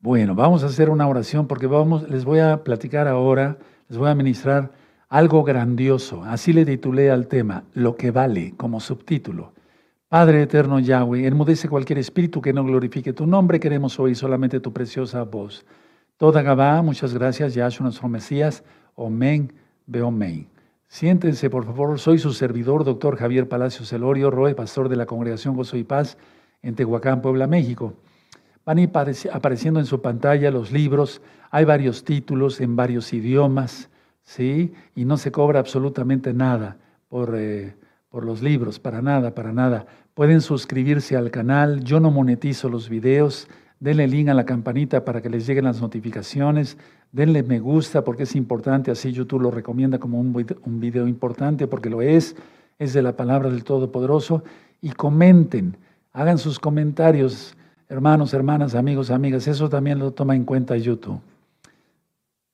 Bueno, vamos a hacer una oración porque vamos, les voy a platicar ahora, les voy a ministrar algo grandioso. Así le titulé al tema, Lo que vale, como subtítulo. Padre eterno Yahweh, enmudece cualquier espíritu que no glorifique tu nombre, queremos oír solamente tu preciosa voz. Toda Gabá, muchas gracias, Yahshua nuestro Mesías, Omen, Beomen. Siéntense, por favor, soy su servidor, doctor Javier Palacios Elorio, Roe, pastor de la Congregación Gozo y Paz en Tehuacán, Puebla, México. Van apareciendo en su pantalla los libros, hay varios títulos en varios idiomas, ¿sí? Y no se cobra absolutamente nada por... Eh, por los libros, para nada, para nada. Pueden suscribirse al canal, yo no monetizo los videos, denle link a la campanita para que les lleguen las notificaciones, denle me gusta porque es importante, así YouTube lo recomienda como un, un video importante porque lo es, es de la palabra del Todopoderoso, y comenten, hagan sus comentarios, hermanos, hermanas, amigos, amigas, eso también lo toma en cuenta YouTube.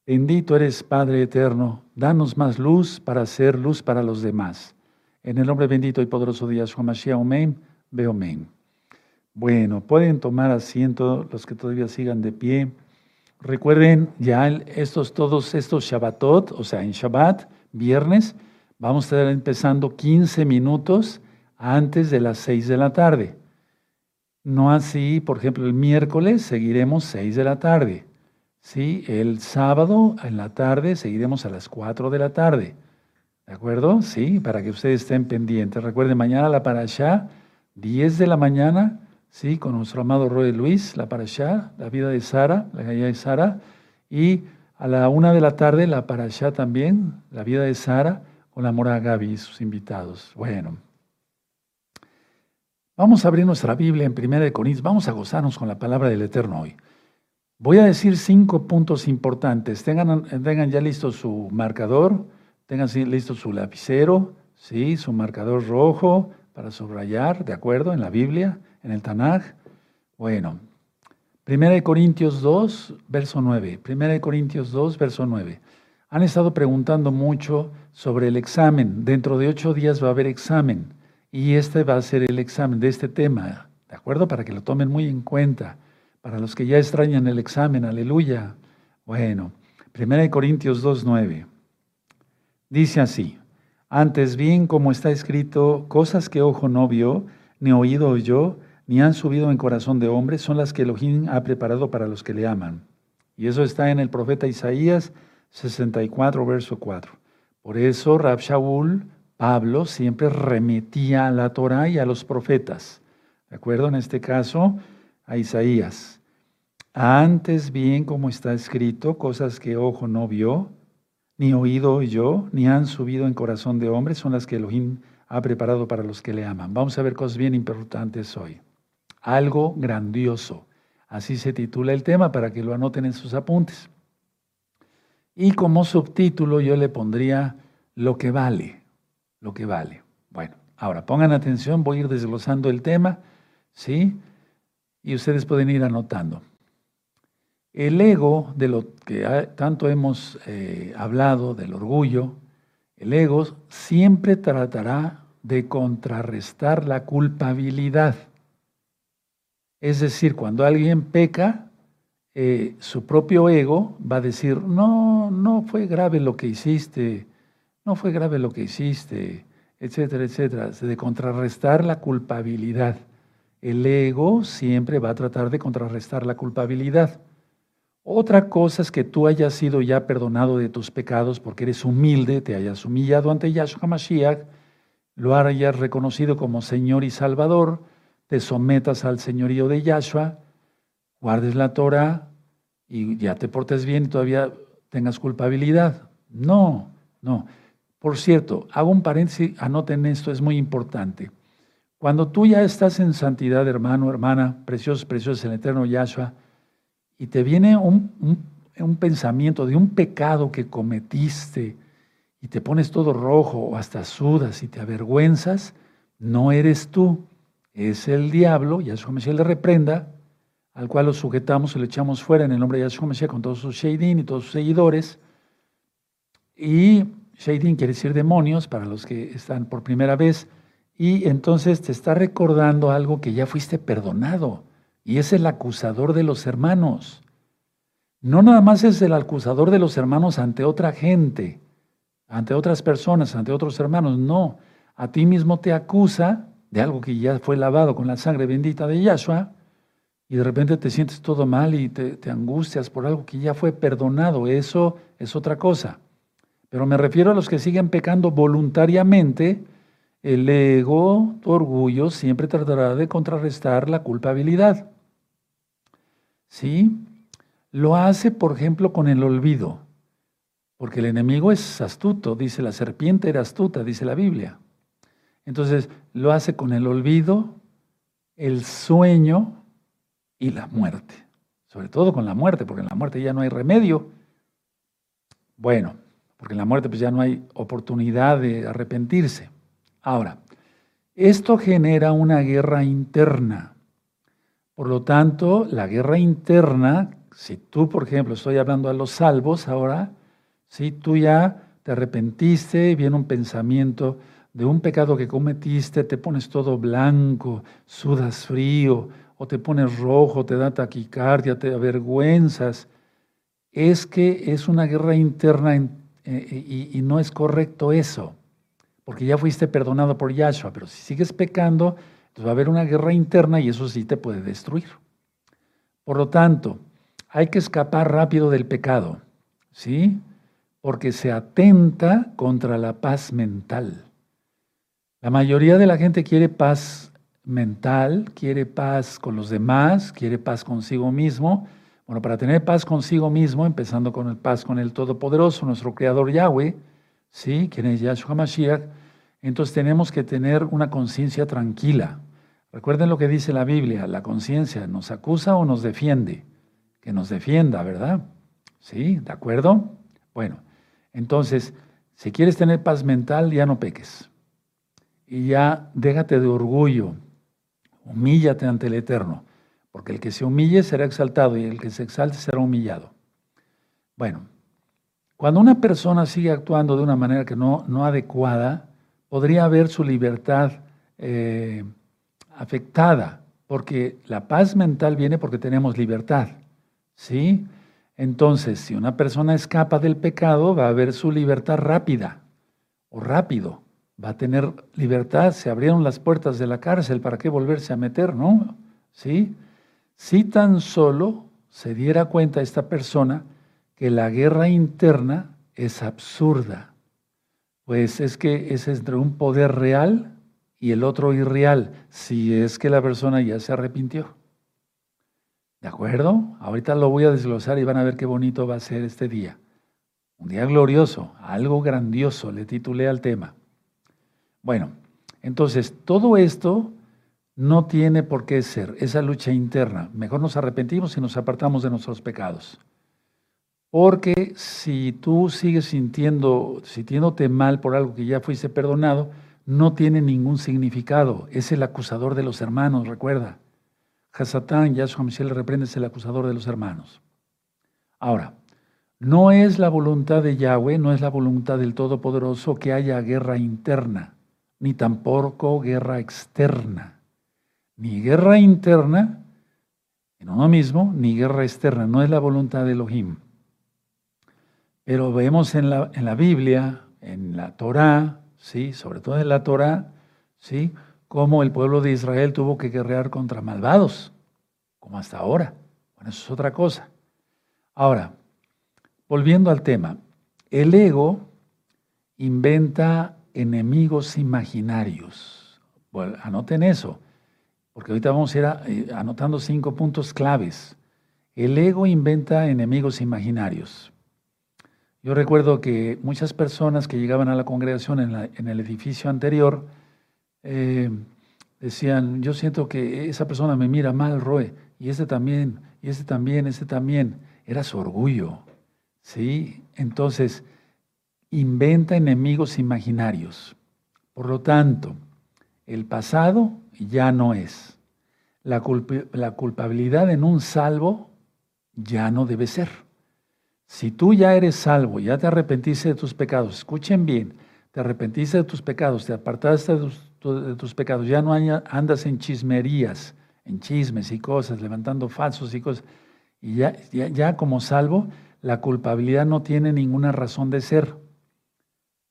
Bendito eres, Padre Eterno, danos más luz para hacer luz para los demás. En el nombre bendito y poderoso de Yahshua Mashiach, Omen, veo Omen. Bueno, pueden tomar asiento los que todavía sigan de pie. Recuerden ya estos, todos estos Shabbatot, o sea, en Shabbat, viernes, vamos a estar empezando 15 minutos antes de las 6 de la tarde. No así, por ejemplo, el miércoles seguiremos 6 de la tarde. ¿sí? El sábado en la tarde seguiremos a las 4 de la tarde. ¿De acuerdo? Sí, para que ustedes estén pendientes. Recuerden, mañana la parashá, 10 de la mañana, sí, con nuestro amado Roy Luis, la parashá, la vida de Sara, la vida de Sara, y a la una de la tarde la parashá también, la vida de Sara, con la mora Gaby y sus invitados. Bueno, vamos a abrir nuestra Biblia en Primera de Corintios, vamos a gozarnos con la palabra del Eterno hoy. Voy a decir cinco puntos importantes. Tengan, ya listo su marcador Tengan listo su lapicero, ¿sí? su marcador rojo para subrayar, ¿de acuerdo? En la Biblia, en el Tanaj. Bueno, Primera de Corintios 2, verso 9. Primera de Corintios 2, verso 9. Han estado preguntando mucho sobre el examen. Dentro de ocho días va a haber examen. Y este va a ser el examen de este tema, ¿de acuerdo? Para que lo tomen muy en cuenta. Para los que ya extrañan el examen, aleluya. Bueno, Primera de Corintios 2, 9. Dice así, antes bien, como está escrito, cosas que ojo no vio, ni oído oyó, ni han subido en corazón de hombre, son las que Elohim ha preparado para los que le aman. Y eso está en el profeta Isaías 64, verso 4. Por eso Rab Shaul, Pablo, siempre remitía a la Torah y a los profetas. ¿De acuerdo? En este caso, a Isaías. Antes bien, como está escrito, cosas que ojo no vio, ni oído yo, ni han subido en corazón de hombre, son las que Elohim ha preparado para los que le aman. Vamos a ver cosas bien importantes hoy. Algo grandioso. Así se titula el tema para que lo anoten en sus apuntes. Y como subtítulo yo le pondría lo que vale, lo que vale. Bueno, ahora pongan atención, voy a ir desglosando el tema, ¿sí? Y ustedes pueden ir anotando. El ego, de lo que tanto hemos eh, hablado, del orgullo, el ego siempre tratará de contrarrestar la culpabilidad. Es decir, cuando alguien peca, eh, su propio ego va a decir, no, no fue grave lo que hiciste, no fue grave lo que hiciste, etcétera, etcétera, de contrarrestar la culpabilidad. El ego siempre va a tratar de contrarrestar la culpabilidad. Otra cosa es que tú hayas sido ya perdonado de tus pecados porque eres humilde, te hayas humillado ante Yahshua Mashiach, lo hayas reconocido como Señor y Salvador, te sometas al señorío de Yahshua, guardes la Torah y ya te portes bien y todavía tengas culpabilidad. No, no. Por cierto, hago un paréntesis, anoten esto, es muy importante. Cuando tú ya estás en santidad, hermano, hermana, precioso, precioso el eterno Yahshua, y te viene un, pensamiento de un pecado que cometiste y te pones todo rojo o hasta sudas y te avergüenzas, no eres tú, es el diablo, Yahshua Mesías le reprenda, al cual lo sujetamos y lo echamos fuera en el nombre de Yahshua Mesías con todos sus Sheidim y todos sus seguidores. Y Sheidim quiere decir demonios para los que están por primera vez. Y entonces te está recordando algo que ya fuiste perdonado. Y es el acusador de los hermanos. no nada más es el acusador de los hermanos ante otra gente, ante otras personas, ante otros hermanos, no. A ti mismo te acusa de algo que ya fue lavado con la sangre bendita de Yahshua, y de repente te sientes todo mal y te, te, angustias por algo que ya fue perdonado. Eso es otra cosa. Pero me refiero a los que siguen pecando voluntariamente. El ego, tu orgullo, siempre tratará de contrarrestar la culpabilidad. ¿Sí? Lo hace, por ejemplo, con el olvido, porque el enemigo es astuto, dice la serpiente era astuta, dice la Biblia. Entonces, lo hace con el olvido, el sueño y la muerte. Sobre todo con la muerte, porque en la muerte ya no hay remedio. Bueno, porque en la muerte pues ya no hay oportunidad de arrepentirse. Ahora, esto genera una guerra interna. Por lo tanto, la guerra interna si tú, por ejemplo, estoy hablando a los salvos ahora, si tú ya te arrepentiste, viene un pensamiento de un pecado que cometiste, te pones todo blanco, sudas frío, o te pones rojo, te da taquicardia, te avergüenzas, es que es una guerra interna eh, y, y, no es correcto eso, porque ya fuiste perdonado por Yahshua, pero si sigues pecando, entonces va a haber una guerra interna y eso sí te puede destruir. Por lo tanto, hay que escapar rápido del pecado, ¿sí? Porque se atenta contra la paz mental. La mayoría de la gente quiere paz mental, quiere paz con los demás, quiere paz consigo mismo. Bueno, para tener paz consigo mismo, empezando con el paz con el Todopoderoso, nuestro Creador Yahweh, ¿sí? Quien es Yahshua Mashiach, entonces tenemos que tener una conciencia tranquila. Recuerden lo que dice la Biblia, la conciencia nos acusa o nos defiende que nos defienda, ¿verdad? ¿Sí? ¿De acuerdo? Bueno, entonces, si quieres tener paz mental, ya no peques. Y ya déjate de orgullo, humíllate ante el Eterno, porque el que se humille será exaltado y el que se exalte será humillado. Bueno, cuando una persona sigue actuando de una manera que no, no adecuada, podría haber su libertad eh, afectada, porque la paz mental viene porque tenemos libertad. ¿Sí? Entonces, si una persona escapa del pecado, va a haber su libertad rápida o rápido. Va a tener libertad, se abrieron las puertas de la cárcel, ¿para qué volverse a meter, no? ¿Sí? Si tan solo se diera cuenta esta persona que la guerra interna es absurda, pues es que es entre un poder real y el otro irreal, si es que la persona ya se arrepintió. ¿De acuerdo? Ahorita lo voy a desglosar y van a ver qué bonito va a ser este día. Un día glorioso, algo grandioso, le titulé al tema. Bueno, entonces todo esto no tiene por qué ser esa lucha interna. Mejor nos arrepentimos y nos apartamos de nuestros pecados. Porque si tú sigues sintiendo, sintiéndote mal por algo que ya fuiste perdonado, no tiene ningún significado. Es el acusador de los hermanos, recuerda. Hasatán, Yahshua Michel reprende es el acusador de los hermanos. Ahora, no es la voluntad de Yahweh, no es la voluntad del Todopoderoso que haya guerra interna, ni tampoco guerra externa. Ni guerra interna en uno mismo, ni guerra externa. No es la voluntad de Elohim. Pero vemos en la, en la Biblia, en la Torá, ¿sí? sobre todo en la Torá, ¿sí? cómo el pueblo de Israel tuvo que guerrear contra malvados, como hasta ahora. Bueno, eso es otra cosa. Ahora, volviendo al tema, el ego inventa enemigos imaginarios. Anoten eso, porque ahorita vamos a ir eh, anotando cinco puntos claves. El ego inventa enemigos imaginarios. Yo recuerdo que muchas personas que llegaban a la congregación en el edificio anterior, eh, decían, yo siento que esa persona me mira mal, Roe, y ese también, y ese también, ese también. Era su orgullo, ¿sí? Entonces, inventa enemigos imaginarios. Por lo tanto, el pasado ya no es. La, la culpabilidad en un salvo ya no debe ser. Si tú ya eres salvo, ya te arrepentiste de tus pecados, escuchen bien, te arrepentiste de tus pecados, te apartaste de tus, pecados, ya no andas en chismerías, en chismes y cosas, levantando falsos y cosas, Y ya, ya, como salvo, la culpabilidad no tiene ninguna razón de ser.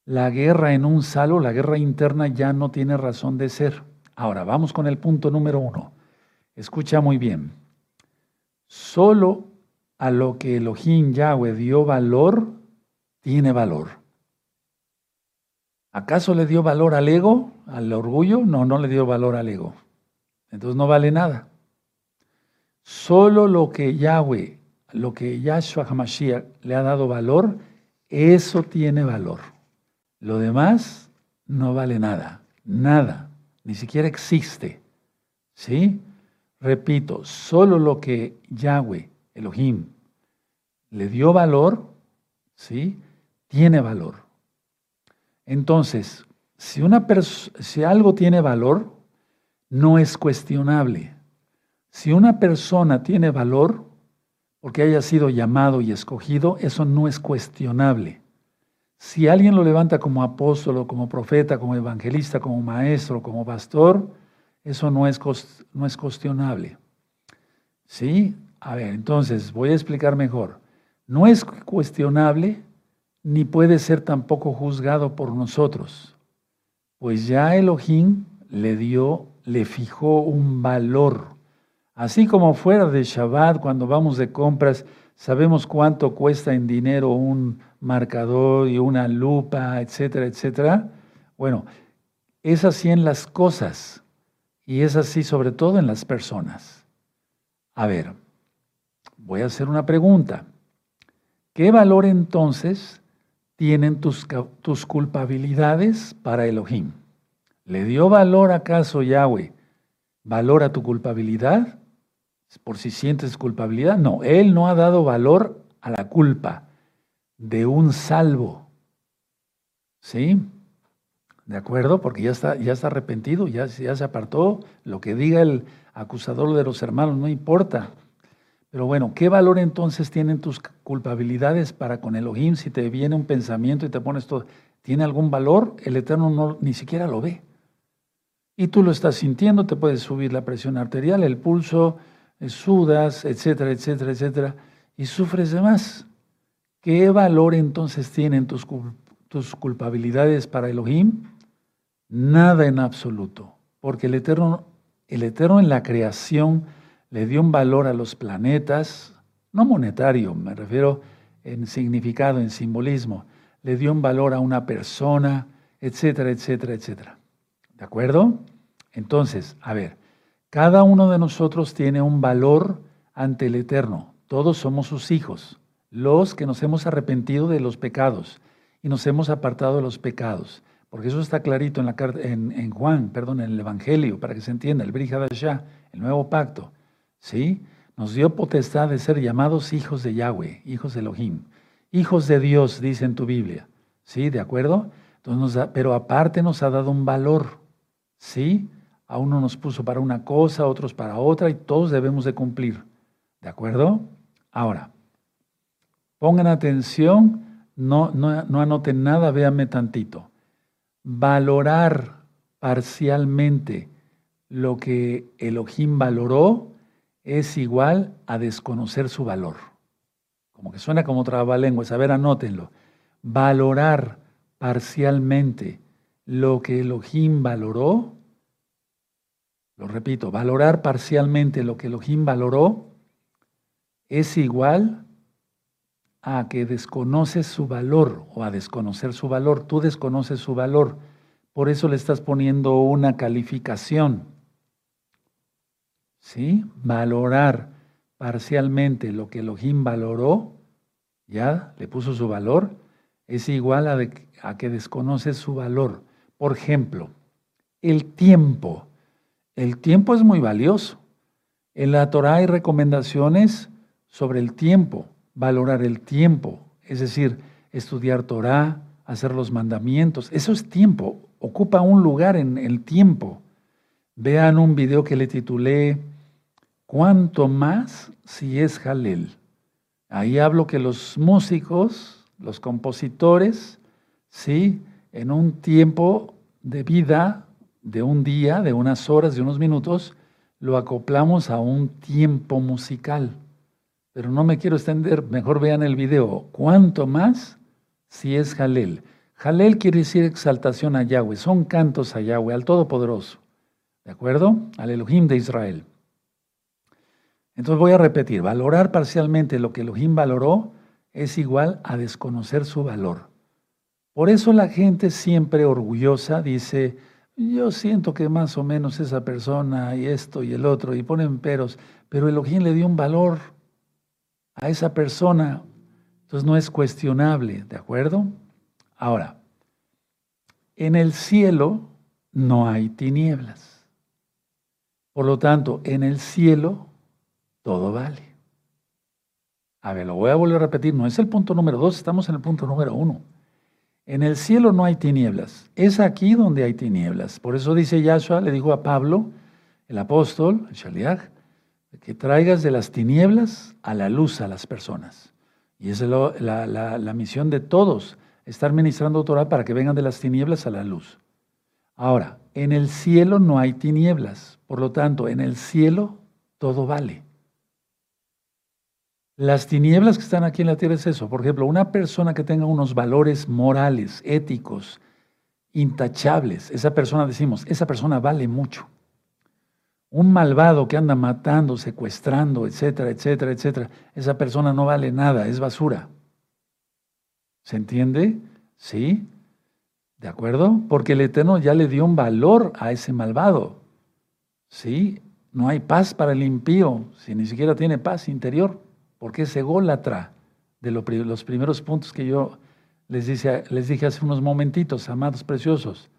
La guerra en un salvo, la guerra interna ya no tiene razón de ser. Ahora, vamos con el punto número uno. Escucha muy bien. Solo a lo que Elohim Yahweh dio valor, tiene valor. ¿Acaso le dio valor al ego, al orgullo? No, no le dio valor al ego. Entonces no vale nada. Solo lo que Yahweh, lo que Yahshua HaMashiach le ha dado valor, eso tiene valor. Lo demás no vale nada, nada, ni siquiera existe. ¿Sí? Repito, solo lo que Yahweh, Elohim, le dio valor, ¿sí? Tiene valor. Entonces, si, una si algo tiene valor, no es cuestionable. Si una persona tiene valor, porque haya sido llamado y escogido, eso no es cuestionable. Si alguien lo levanta como apóstol, como profeta, como evangelista, como maestro, como pastor, eso no es, no es cuestionable. ¿Sí? A ver, entonces voy a explicar mejor. No es cuestionable ni puede ser tampoco juzgado por nosotros, pues ya Elohim le dio, le fijó un valor Así como fuera de Shabbat, cuando vamos de compras, sabemos cuánto cuesta en dinero un marcador y una lupa, etcétera, etcétera. Bueno, es así en las cosas y es así sobre todo en las personas. A ver, voy a hacer una pregunta. ¿Qué valor entonces tienen tus, tus culpabilidades para Elohim? ¿Le dio valor acaso Yahweh? ¿Valor a tu culpabilidad? por si sientes culpabilidad. No, Él no ha dado valor a la culpa de un salvo. ¿Sí? ¿De acuerdo? Porque ya está, ya está arrepentido, ya, se apartó. Lo que diga el acusador de los hermanos no importa. Pero bueno, ¿qué valor entonces tienen tus culpabilidades para con Elohim si te viene un pensamiento y te pones todo? ¿Tiene algún valor? El Eterno no, ni siquiera lo ve. Y tú lo estás sintiendo, te puedes subir la presión arterial, el pulso, sudas, etcétera, etcétera, etcétera, y sufres de más. ¿Qué valor entonces tienen tus, tus culpabilidades para Elohim? Nada en absoluto, porque el Eterno, el Eterno en la creación le dio un valor a los planetas, no monetario, me refiero en significado, en simbolismo, le dio un valor a una persona, etcétera, etcétera, etcétera. ¿De acuerdo? Entonces, a ver, cada uno de nosotros tiene un valor ante el Eterno. Todos somos sus hijos, los que nos hemos arrepentido de los pecados y nos hemos apartado de los pecados. Porque eso está clarito en, Juan, perdón, en el Evangelio, para que se entienda, el Brihadashah, el nuevo pacto. ¿Sí? Nos dio potestad de ser llamados hijos de Yahweh, hijos de Elohim. Hijos de Dios, dice en tu Biblia. ¿Sí? ¿De acuerdo? Entonces pero aparte nos ha dado un valor. ¿Sí? A uno nos puso para una cosa, a otros para otra, y todos debemos de cumplir. ¿De acuerdo? Ahora, pongan atención, no, no, no anoten nada, véanme tantito. Valorar parcialmente lo que Elohim valoró es igual a desconocer su valor. Como que suena como trabalenguas. A ver, anótenlo. Valorar parcialmente lo que Elohim valoró lo repito, valorar parcialmente lo que Elohim valoró es igual a que desconoces su valor o a desconocer su valor. Tú desconoces su valor. Por eso le estás poniendo una calificación. ¿Sí? Valorar parcialmente lo que Elohim valoró, ya le puso su valor, es igual a, que desconoces su valor. Por ejemplo, el tiempo. El tiempo es muy valioso. En la Torah hay recomendaciones sobre el tiempo, valorar el tiempo, es decir, estudiar Torah, hacer los mandamientos. Eso es tiempo, ocupa un lugar en el tiempo. Vean un video que le titulé ¿Cuánto más si es Jalel? Ahí hablo que los músicos, los compositores, sí, en un tiempo de vida de un día, de unas horas, de unos minutos, lo acoplamos a un tiempo musical. Pero no me quiero extender, mejor vean el video. ¿Cuánto más si es Jalel? Jalel quiere decir exaltación a Yahweh, son cantos a Yahweh, al Todopoderoso. ¿De acuerdo? Al Elohim de Israel. Entonces voy a repetir, valorar parcialmente lo que Elohim valoró es igual a desconocer su valor. Por eso la gente siempre orgullosa dice, yo siento que más o menos esa persona y esto y el otro, y ponen peros, pero Elohim le dio un valor a esa persona, entonces no es cuestionable, ¿de acuerdo? Ahora, en el cielo no hay tinieblas. Por lo tanto, en el cielo todo vale. A ver, lo voy a volver a repetir, no es el punto número dos, estamos en el punto número uno. En el cielo no hay tinieblas, es aquí donde hay tinieblas. Por eso dice Yahshua, le dijo a Pablo, el apóstol, el Shaliach, que traigas de las tinieblas a la luz a las personas. Y esa es la, la, misión de todos, estar ministrando Torah para que vengan de las tinieblas a la luz. Ahora, en el cielo no hay tinieblas, por lo tanto, en el cielo todo vale. Las tinieblas que están aquí en la tierra es eso. Por ejemplo, una persona que tenga unos valores morales, éticos, intachables, esa persona decimos, esa persona vale mucho. Un malvado que anda matando, secuestrando, etcétera, etcétera, etcétera, esa persona no vale nada, es basura. ¿Se entiende? ¿Sí? ¿De acuerdo? Porque el Eterno ya le dio un valor a ese malvado. ¿Sí? No hay paz para el impío si ni siquiera tiene paz interior porque es ególatra de los primeros puntos que yo les les dije hace unos momentitos, amados preciosos.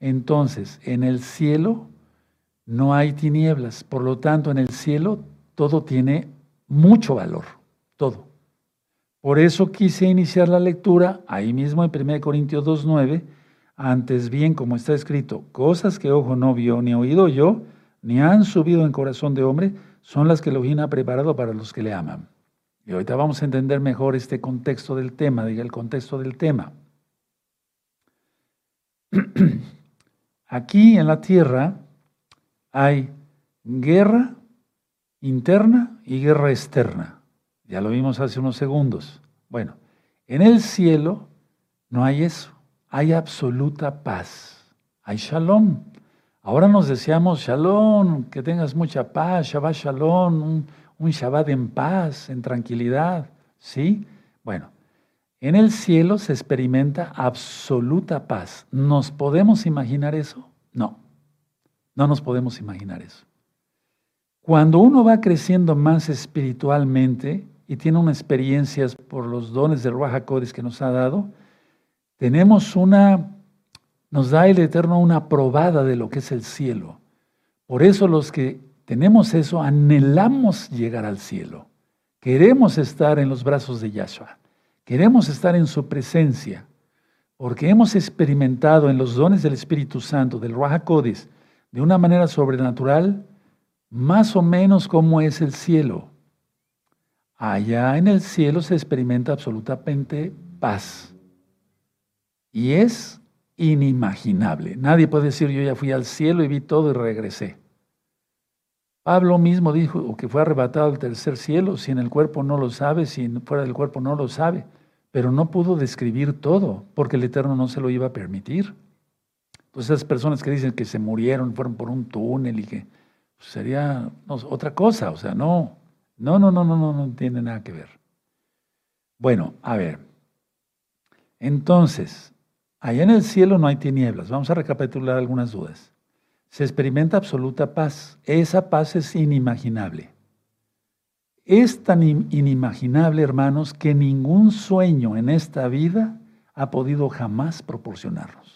Entonces, en el cielo no hay tinieblas, por lo tanto, en el cielo todo tiene mucho valor, todo. Por eso quise iniciar la lectura ahí mismo en 1 Corintios 2.9, antes bien, como está escrito, cosas que ojo no vio ni oído yo, ni han subido en corazón de hombre, son las que Elohim ha preparado para los que le aman. Y ahorita vamos a entender mejor este contexto del tema, diga el contexto del tema. Aquí en la tierra hay guerra interna y guerra externa. Ya lo vimos hace unos segundos. Bueno, en el cielo no hay eso. Hay absoluta paz. Hay shalom. Ahora nos deseamos shalom, que tengas mucha paz, Shabbat shalom, un Shabbat en paz, en tranquilidad, ¿sí? Bueno, en el cielo se experimenta absoluta paz. ¿Nos podemos imaginar eso? No, no nos podemos imaginar eso. Cuando uno va creciendo más espiritualmente y tiene unas experiencias por los dones del Ruach que nos ha dado, tenemos una, nos da el Eterno una probada de lo que es el cielo. Por eso los que tenemos eso, anhelamos llegar al cielo. Queremos estar en los brazos de Yahshua. Queremos estar en su presencia. Porque hemos experimentado en los dones del Espíritu Santo, del Ruach de una manera sobrenatural, más o menos como es el cielo. Allá en el cielo se experimenta absolutamente paz. Y es inimaginable. Nadie puede decir, yo ya fui al cielo y vi todo y regresé. Pablo mismo dijo que fue arrebatado al tercer cielo, si en el cuerpo no lo sabe, si fuera del cuerpo no lo sabe, pero no pudo describir todo, porque el Eterno no se lo iba a permitir. Entonces esas personas que dicen que se murieron, fueron por un túnel y que pues, sería otra cosa, o sea, no, no, no, no, no, no, no tiene nada que ver. Bueno, a ver, entonces, allá en el cielo no hay tinieblas, vamos a recapitular algunas dudas se experimenta absoluta paz. Esa paz es inimaginable. Es tan inimaginable, hermanos, que ningún sueño en esta vida ha podido jamás proporcionarnos.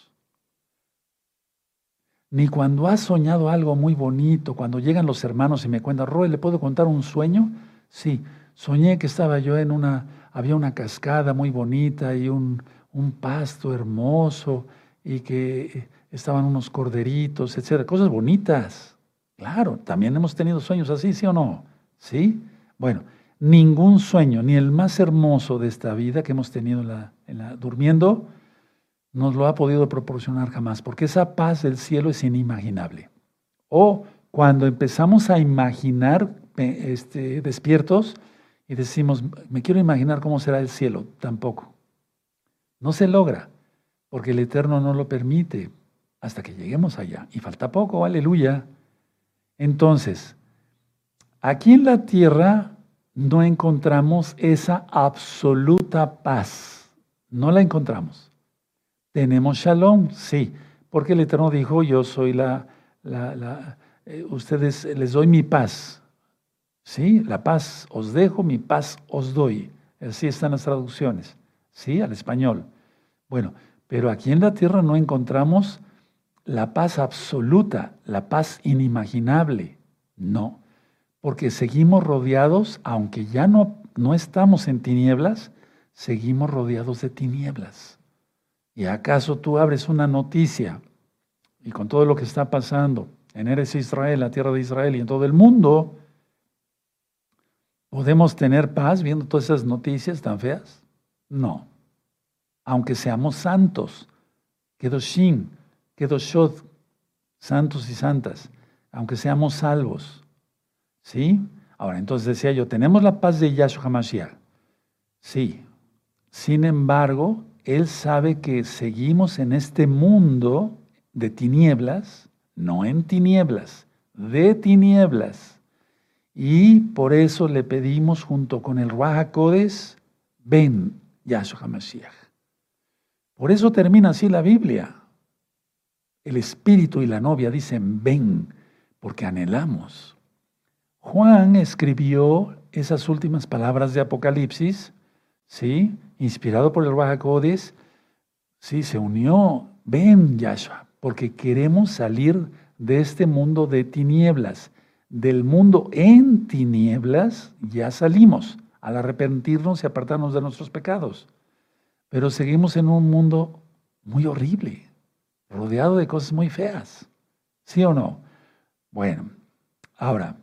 Ni cuando has soñado algo muy bonito, cuando llegan los hermanos y me cuentan, Roy, ¿le puedo contar un sueño? Sí, soñé que estaba yo en una, había una cascada muy bonita y un, un pasto hermoso y que estaban unos corderitos, etcétera, cosas bonitas. Claro, también hemos tenido sueños así, ¿sí o no? ¿Sí? Bueno, ningún sueño, ni el más hermoso de esta vida que hemos tenido en la, durmiendo, nos lo ha podido proporcionar jamás, porque esa paz del cielo es inimaginable. O cuando empezamos a imaginar este, despiertos, y decimos, me quiero imaginar cómo será el cielo. Tampoco. No se logra, porque el Eterno no lo permite hasta que lleguemos allá. Y falta poco, aleluya. Entonces, aquí en la tierra no encontramos esa absoluta paz. No la encontramos. Tenemos shalom, sí, porque el Eterno dijo, yo soy la, la, eh, ustedes les doy mi paz. Sí, la paz os dejo, mi paz os doy. Así están las traducciones, sí, al español. Bueno, pero aquí en la tierra no encontramos la paz absoluta, la paz inimaginable. No, porque seguimos rodeados, aunque ya no, no estamos en tinieblas, seguimos rodeados de tinieblas. ¿Y acaso tú abres una noticia y con todo lo que está pasando en Eres Israel, la tierra de Israel y en todo el mundo, podemos tener paz viendo todas esas noticias tan feas? No. Aunque seamos santos, Kedoshim, Kedoshot, santos y santas, aunque seamos salvos. ¿Sí? Ahora, entonces decía yo, tenemos la paz de Yahshua HaMashiach. Sí. Sin embargo, Él sabe que seguimos en este mundo de tinieblas, no en tinieblas, de tinieblas. Y por eso le pedimos junto con el Ruach ven, Yahshua HaMashiach. Por eso termina así la Biblia. El espíritu y la novia dicen, ven, porque anhelamos. Juan escribió esas últimas palabras de Apocalipsis, ¿sí? Inspirado por el Ruach sí, se unió, ven, Yahshua, porque queremos salir de este mundo de tinieblas. Del mundo en tinieblas ya salimos al arrepentirnos y apartarnos de nuestros pecados. Pero seguimos en un mundo muy horrible, rodeado de cosas muy feas. ¿Sí o no? Bueno, ahora,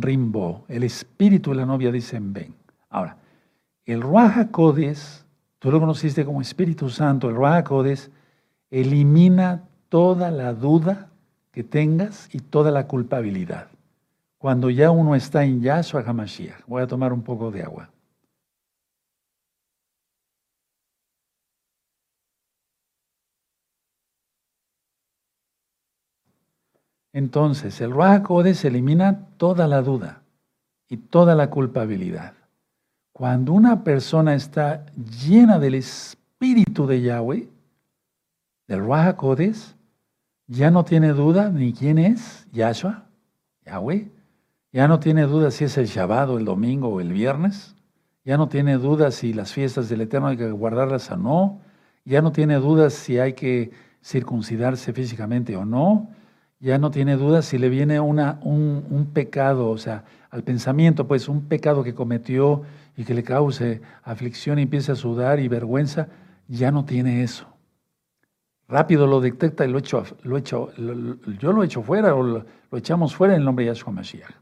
Rimbo, el espíritu y la novia dicen ven. Ahora, el Ruaja Codes, tú lo conociste como Espíritu Santo, el Ruaja Codes elimina toda la duda que tengas y toda la culpabilidad. Cuando ya uno está en Yahshua HaMashiach. Voy a tomar un poco de agua. Entonces, el Ruach elimina toda la duda y toda la culpabilidad. Cuando una persona está llena del Espíritu de Yahweh, del Ruach ya no tiene duda ni quién es Yahshua, Yahweh. Ya no tiene duda si es el Shabbat el domingo o el viernes. Ya no tiene duda si las fiestas del Eterno hay que guardarlas o no. Ya no tiene duda si hay que circuncidarse físicamente o no ya no tiene duda si le viene una, un, pecado, o sea, al pensamiento, pues un pecado que cometió y que le cause aflicción y empieza a sudar y vergüenza, ya no tiene eso. Rápido lo detecta y lo echo, lo echo, yo lo echo fuera o lo, echamos fuera en el nombre de Yahshua Mashiach.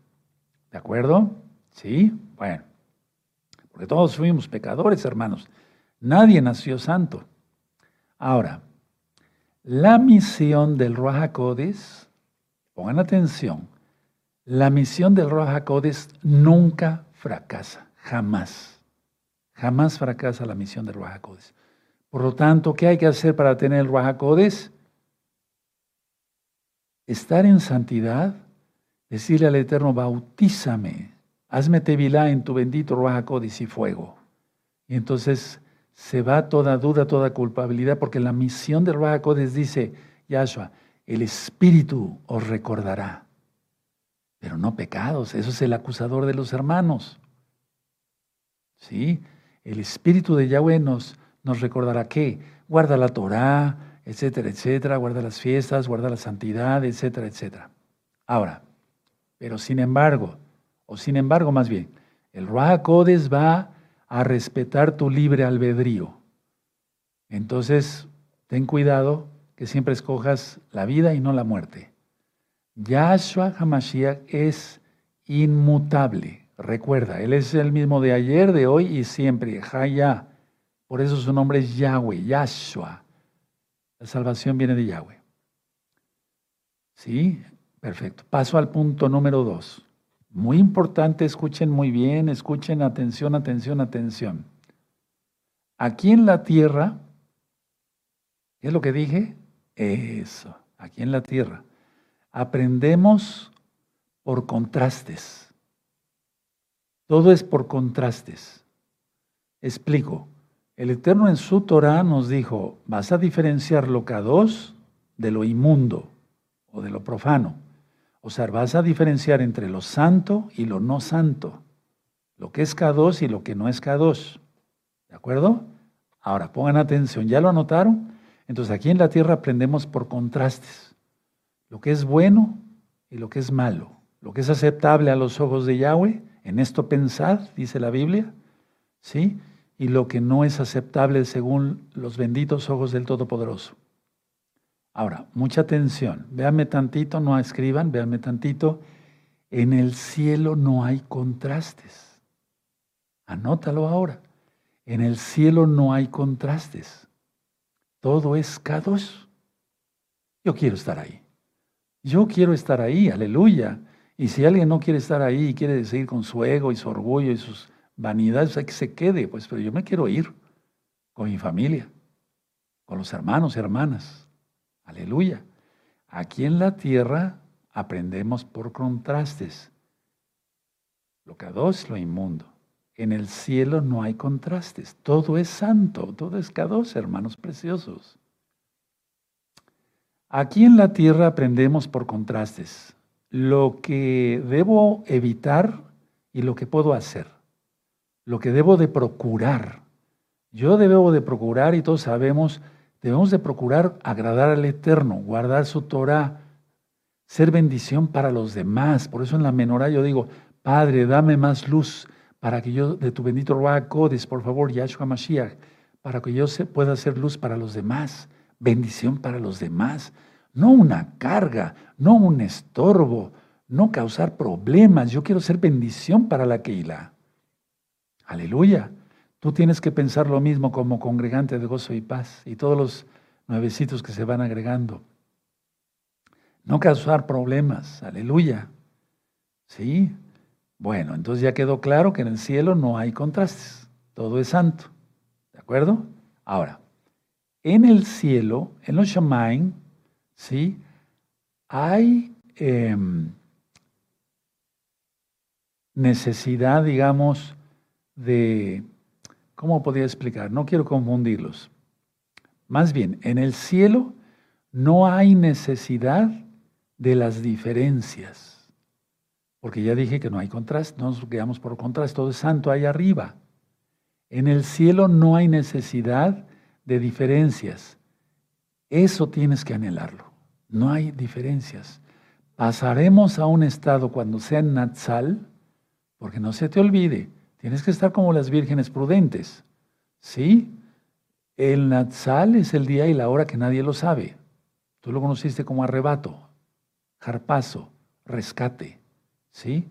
¿De acuerdo? ¿Sí? Bueno, porque todos fuimos pecadores, hermanos. Nadie nació santo. Ahora, la misión del Ruach Pongan atención. La misión del Roja Codes nunca fracasa, jamás. Jamás fracasa la misión del Roja Codes. Por lo tanto, ¿qué hay que hacer para tener el Roja Codes? Estar en santidad, decirle al Eterno, bautízame, hazme tevilá en tu bendito Roja Codes y fuego. Y entonces se va toda duda, toda culpabilidad, porque la misión del Roja Codes dice, Yahshua, el Espíritu os recordará, pero no pecados. Eso es el acusador de los hermanos. ¿Sí? El Espíritu de Yahweh nos, nos recordará que guarda la Torah, etcétera, etcétera, guarda las fiestas, guarda la santidad, etcétera, etcétera. Ahora, pero sin embargo, o sin embargo más bien, el Ruach Codes va a respetar tu libre albedrío. Entonces, ten cuidado que siempre escojas la vida y no la muerte. Yahshua HaMashiach es inmutable. Recuerda, Él es el mismo de ayer, de hoy y siempre. Haya. Por eso su nombre es Yahweh, Yahshua. La salvación viene de Yahweh. ¿Sí? Perfecto. Paso al punto número dos. Muy importante, escuchen muy bien, escuchen atención, atención, atención. Aquí en la tierra, ¿qué es lo que dije? Eso, aquí en la tierra. Aprendemos por contrastes. Todo es por contrastes. Explico. El Eterno en su Torah nos dijo, vas a diferenciar lo dos de lo inmundo o de lo profano. O sea, vas a diferenciar entre lo santo y lo no santo. Lo que es K2 y lo que no es K2. ¿De acuerdo? Ahora, pongan atención, ¿ya lo anotaron? Entonces aquí en la tierra aprendemos por contrastes. Lo que es bueno y lo que es malo. Lo que es aceptable a los ojos de Yahweh, en esto pensad, dice la Biblia, ¿sí? Y lo que no es aceptable según los benditos ojos del Todopoderoso. Ahora, mucha atención. Véanme tantito, no escriban, véanme tantito. En el cielo no hay contrastes. Anótalo ahora. En el cielo no hay contrastes. Todo es K2. Yo quiero estar ahí. Yo quiero estar ahí, aleluya. Y si alguien no quiere estar ahí y quiere seguir con su ego y su orgullo y sus vanidades, que se quede, pues, pero yo me quiero ir con mi familia, con los hermanos y hermanas. Aleluya. Aquí en la tierra aprendemos por contrastes. Lo dos, lo inmundo. En el cielo no hay contrastes. Todo es santo, todo es K2, hermanos preciosos. Aquí en la tierra aprendemos por contrastes lo que debo evitar y lo que puedo hacer. Lo que debo de procurar. Yo debo de procurar y todos sabemos Debemos de procurar agradar al Eterno, guardar su Torah, ser bendición para los demás. Por eso en la menorá yo digo, Padre, dame más luz para que yo, de tu bendito Ruach Codes, por favor, Yahshua Mashiach, para que yo pueda hacer luz para los demás, bendición para los demás. No una carga, no un estorbo, no causar problemas. Yo quiero ser bendición para la Keilah. Aleluya. Tú tienes que pensar lo mismo como congregante de gozo y paz y todos los nuevecitos que se van agregando. No causar problemas, aleluya. ¿Sí? Bueno, entonces ya quedó claro que en el cielo no hay contrastes, todo es santo. ¿De acuerdo? Ahora, en el cielo, en los Shamaim, ¿sí? Hay em, necesidad, digamos, de ¿Cómo podría explicar? No quiero confundirlos. Más bien, en el cielo no hay necesidad de las diferencias. Porque ya dije que no hay contraste, no nos quedamos por contraste, todo es santo ahí arriba. En el cielo no hay necesidad de diferencias. Eso tienes que anhelarlo. No hay diferencias. Pasaremos a un estado cuando sea en Natsal, porque no se te olvide, Tienes que estar como las vírgenes prudentes. ¿Sí? El Natsal es el día y la hora que nadie lo sabe. Tú lo conociste como arrebato, jarpazo, rescate. ¿Sí?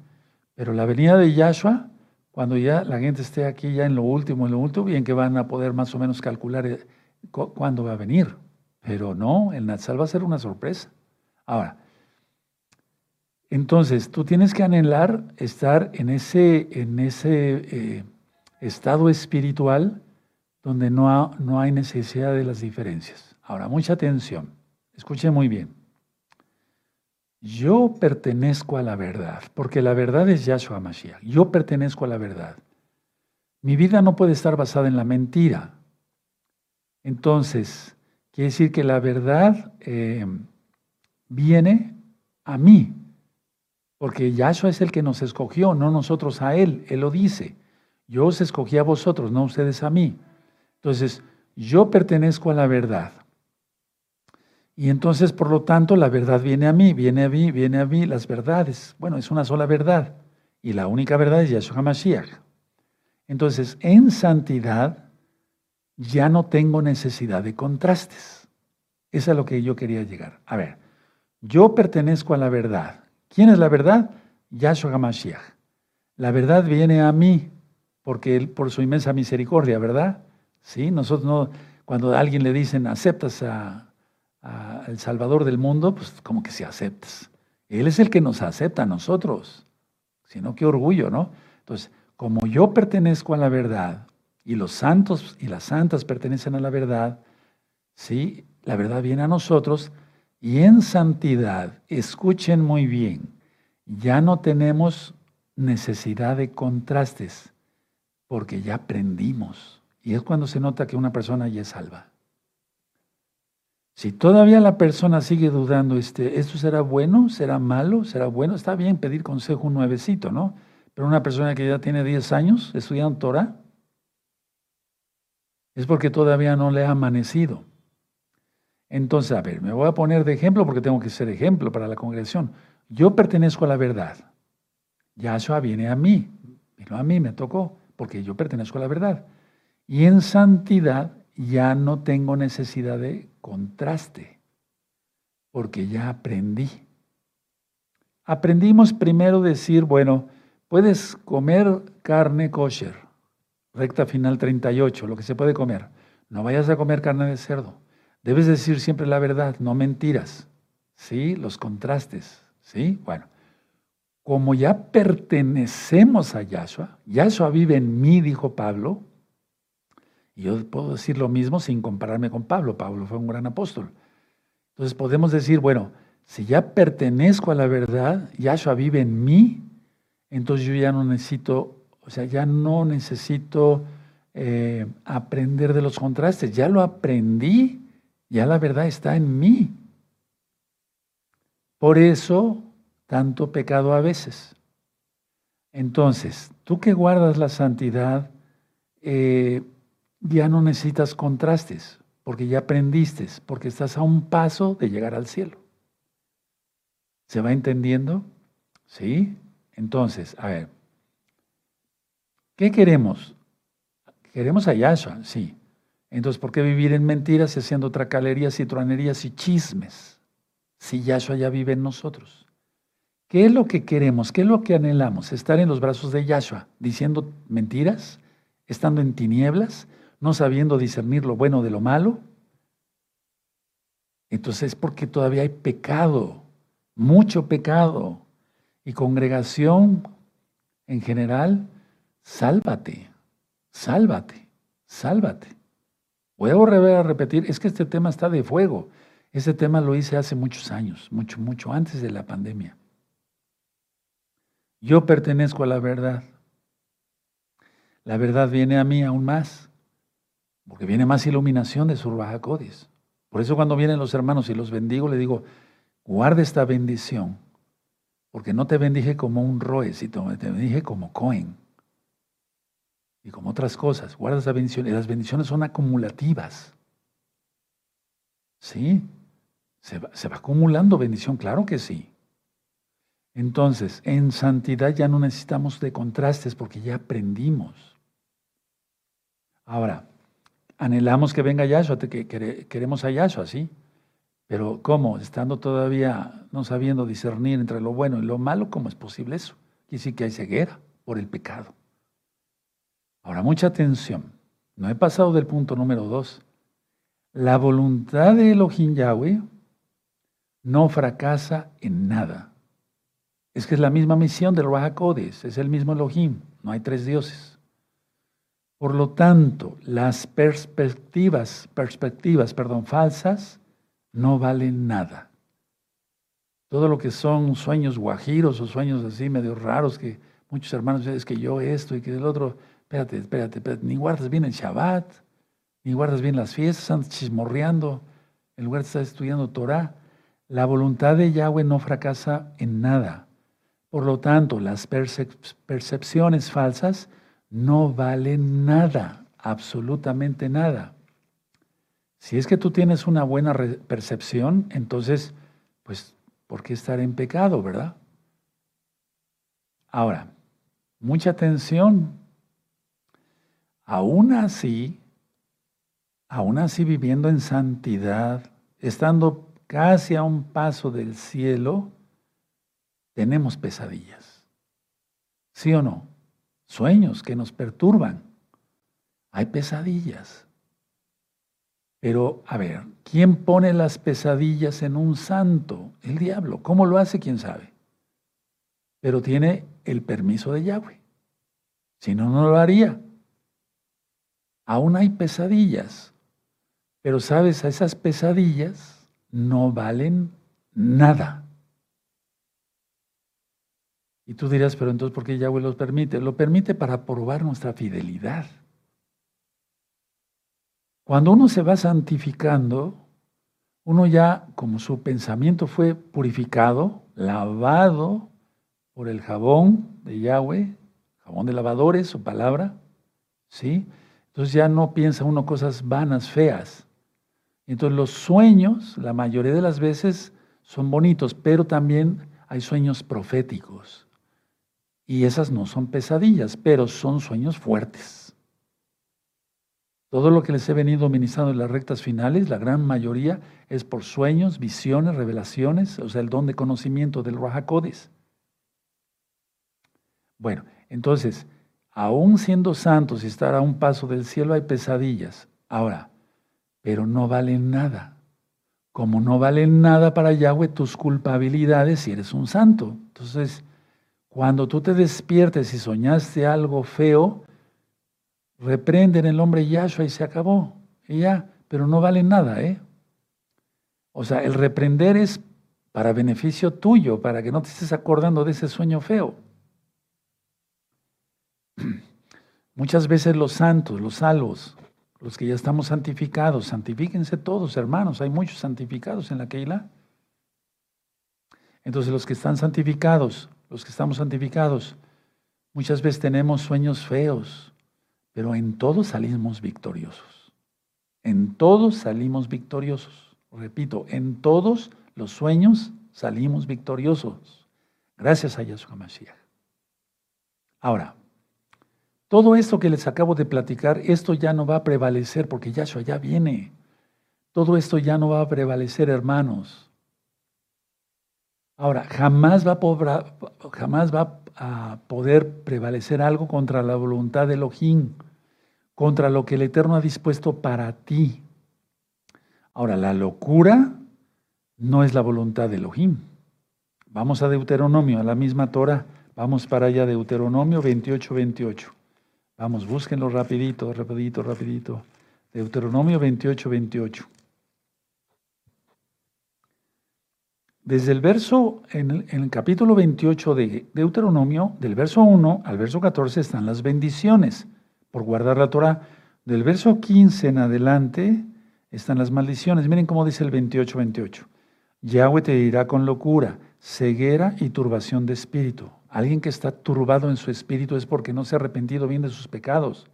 Pero la venida de Yahshua, cuando ya la gente esté aquí ya en lo último, en lo último, bien que van a poder más o menos calcular eh, cuándo va a venir. Pero no, el Natsal va a ser una sorpresa. Ahora, entonces, tú tienes que anhelar estar en ese, en ese eh, estado espiritual donde no, no hay necesidad de las diferencias. Ahora, mucha atención. Escuche muy bien. Yo pertenezco a la verdad, porque la verdad es Yahshua Mashiach. Yo pertenezco a la verdad. Mi vida no puede estar basada en la mentira. Entonces, quiere decir que la verdad eh, viene a mí, porque Yahshua es el que nos escogió, no nosotros a Él. Él lo dice. Yo os escogí a vosotros, no ustedes a mí. Entonces, yo pertenezco a la verdad. Y entonces, por lo tanto, la verdad viene a mí, viene a mí, viene a mí las verdades. Bueno, es una sola verdad. Y la única verdad es Yahshua HaMashiach. Entonces, en santidad ya no tengo necesidad de contrastes. Eso es a lo que yo quería llegar. A ver, yo pertenezco a la verdad. ¿Quién es la verdad? Yahshua HaMashiach. La verdad viene a mí porque él, por su inmensa misericordia, ¿verdad? Sí, nosotros no, cuando a alguien le dicen aceptas al Salvador del mundo, pues como que si aceptas. Él es el que nos acepta a nosotros. sino qué orgullo, ¿no? Entonces, como yo pertenezco a la verdad y los santos y las santas pertenecen a la verdad, ¿sí? La verdad viene a nosotros y en santidad, escuchen muy bien, ya no tenemos necesidad de contrastes porque ya aprendimos. Y es cuando se nota que una persona ya es salva. Si todavía la persona sigue dudando, este, ¿esto será bueno? ¿Será malo? ¿Será bueno? Está bien pedir consejo un nuevecito, ¿no? Pero una persona que ya tiene 10 años estudiando Torah, es porque todavía no le ha amanecido. Entonces, a ver, me voy a poner de ejemplo porque tengo que ser ejemplo para la congregación. Yo pertenezco a la verdad. Yahshua viene a mí, vino a mí, me tocó, porque yo pertenezco a la verdad. Y en santidad ya no tengo necesidad de contraste, porque ya aprendí. Aprendimos primero decir, bueno, puedes comer carne kosher, recta final 38, lo que se puede comer. No vayas a comer carne de cerdo. Debes decir siempre la verdad, no mentiras. ¿Sí? Los contrastes. ¿Sí? Bueno, como ya pertenecemos a Yahshua, Yahshua vive en mí, dijo Pablo, y yo puedo decir lo mismo sin compararme con Pablo. Pablo fue un gran apóstol. Entonces podemos decir, bueno, si ya pertenezco a la verdad, Yahshua vive en mí, entonces yo ya no necesito, o sea, ya no necesito eh, aprender de los contrastes, ya lo aprendí, ya la verdad está en mí. Por eso, tanto pecado a veces. Entonces, tú que guardas la santidad, eh, ya no necesitas contrastes, porque ya aprendiste, porque estás a un paso de llegar al cielo. ¿Se va entendiendo? ¿Sí? Entonces, a ver, ¿qué queremos? Queremos a Yahshua, sí. Entonces, ¿por qué vivir en mentiras y haciendo tracalerías y truanerías y chismes? Si Yahshua ya vive en nosotros. ¿Qué es lo que queremos? ¿Qué es lo que anhelamos? ¿Estar en los brazos de Yahshua diciendo mentiras? ¿Estando en tinieblas? No sabiendo discernir lo bueno de lo malo, entonces es porque todavía hay pecado, mucho pecado. Y congregación en general, sálvate, sálvate, sálvate. Voy a volver a repetir, es que este tema está de fuego. Este tema lo hice hace muchos años, mucho, mucho antes de la pandemia. Yo pertenezco a la verdad. La verdad viene a mí aún más. Porque viene más iluminación de su Codis. Por eso cuando vienen los hermanos y los bendigo, le digo, guarda esta bendición. Porque no te bendije como un roe, sino te bendije como Cohen. Y como otras cosas. Guarda esta bendición. Y las bendiciones son acumulativas. ¿Sí? Se va acumulando bendición, claro que sí. Entonces, en santidad ya no necesitamos de contrastes porque ya aprendimos. Ahora, anhelamos que venga Yahshua, que queremos a Yahshua, sí. Pero ¿cómo? Estando todavía no sabiendo discernir entre lo bueno y lo malo, ¿cómo es posible eso? Quiere decir que hay ceguera por el pecado. Ahora, mucha atención. No he pasado del punto número dos. La voluntad de Elohim Yahweh no fracasa en nada. Es que es la misma misión del Rahakodes, es el mismo Elohim, no hay tres dioses. Por lo tanto, las perspectivas, perspectivas, perdón, falsas no valen nada. Todo lo que son sueños guajiros o sueños así medio raros que muchos hermanos dicen, que yo esto y que el otro, espérate, espérate, espérate, ni guardas bien el Shabbat, ni guardas bien las fiestas, andas chismorreando, en lugar de estar estudiando Torah. La voluntad de Yahweh no fracasa en nada. Por lo tanto, las percepciones falsas no vale nada, absolutamente nada. Si es que tú tienes una buena percepción, entonces, pues, ¿por qué estar en pecado, verdad? Ahora, mucha atención. Aún así, aún así viviendo en santidad, estando casi a un paso del cielo, tenemos pesadillas. ¿Sí o no? Sueños que nos perturban. Hay pesadillas. Pero, a ver, ¿quién pone las pesadillas en un santo? El diablo. ¿Cómo lo hace? ¿Quién sabe? pero tiene el permiso de Yahweh. Si no, no lo haría. Aún hay pesadillas, pero sabes, esas pesadillas no valen nada. Y tú dirás, pero entonces, ¿por qué Yahweh los permite? Lo permite para probar nuestra fidelidad. Cuando uno se va santificando, uno ya, como su pensamiento fue purificado, lavado por el jabón de Yahweh, jabón de lavadores, su palabra, ¿sí? Entonces ya no piensa uno cosas vanas, feas. Entonces los sueños, la mayoría de las veces, son bonitos, pero también hay sueños proféticos. Y esas no son pesadillas, pero son sueños fuertes. Todo lo que les he venido ministrando en las rectas finales, la gran mayoría, es por sueños, visiones, revelaciones, o sea, el don de conocimiento del Rahakodes. Bueno, entonces, aún siendo santos y estar a un paso del cielo, hay pesadillas. Ahora, pero no valen nada. Como no valen nada para Yahweh tus culpabilidades si eres un santo. Entonces, cuando tú te despiertes y soñaste algo feo, reprenden el hombre Yahshua y se acabó. Y ya, pero no vale nada, ¿eh? O sea, el reprender es para beneficio tuyo, para que no te estés acordando de ese sueño feo. Muchas veces los santos, los salvos, los que ya estamos santificados, santifíquense todos, hermanos, hay muchos santificados en la Keilah. Entonces los que están santificados, los que estamos santificados, muchas veces tenemos sueños feos, pero en todos salimos victoriosos. En todos salimos victoriosos. Repito, en todos los sueños salimos victoriosos. Gracias a Yahshua Mashiach. Ahora, todo esto que les acabo de platicar, esto ya no va a prevalecer porque Yahshua ya viene. Todo esto ya no va a prevalecer, hermanos. Ahora, jamás va a, jamás va a poder prevalecer algo contra la voluntad de Elohim contra lo que el Eterno ha dispuesto para ti. Ahora, la locura no es la voluntad de Elohim. Vamos a Deuteronomio, a la misma Torah. Vamos para allá, Deuteronomio 28, 28. Vamos, búsquenlo rapidito, rapidito, rapidito. Deuteronomio 28, 28. Desde el verso, en el, capítulo 28 de Deuteronomio, del verso 1 al verso 14 están las bendiciones por guardar la Torah. Del verso 15 en adelante están las maldiciones. Miren cómo dice el 28-28. Yahweh te dirá con locura, ceguera y turbación de espíritu. Alguien que está turbado en su espíritu es porque no se ha arrepentido bien de sus pecados.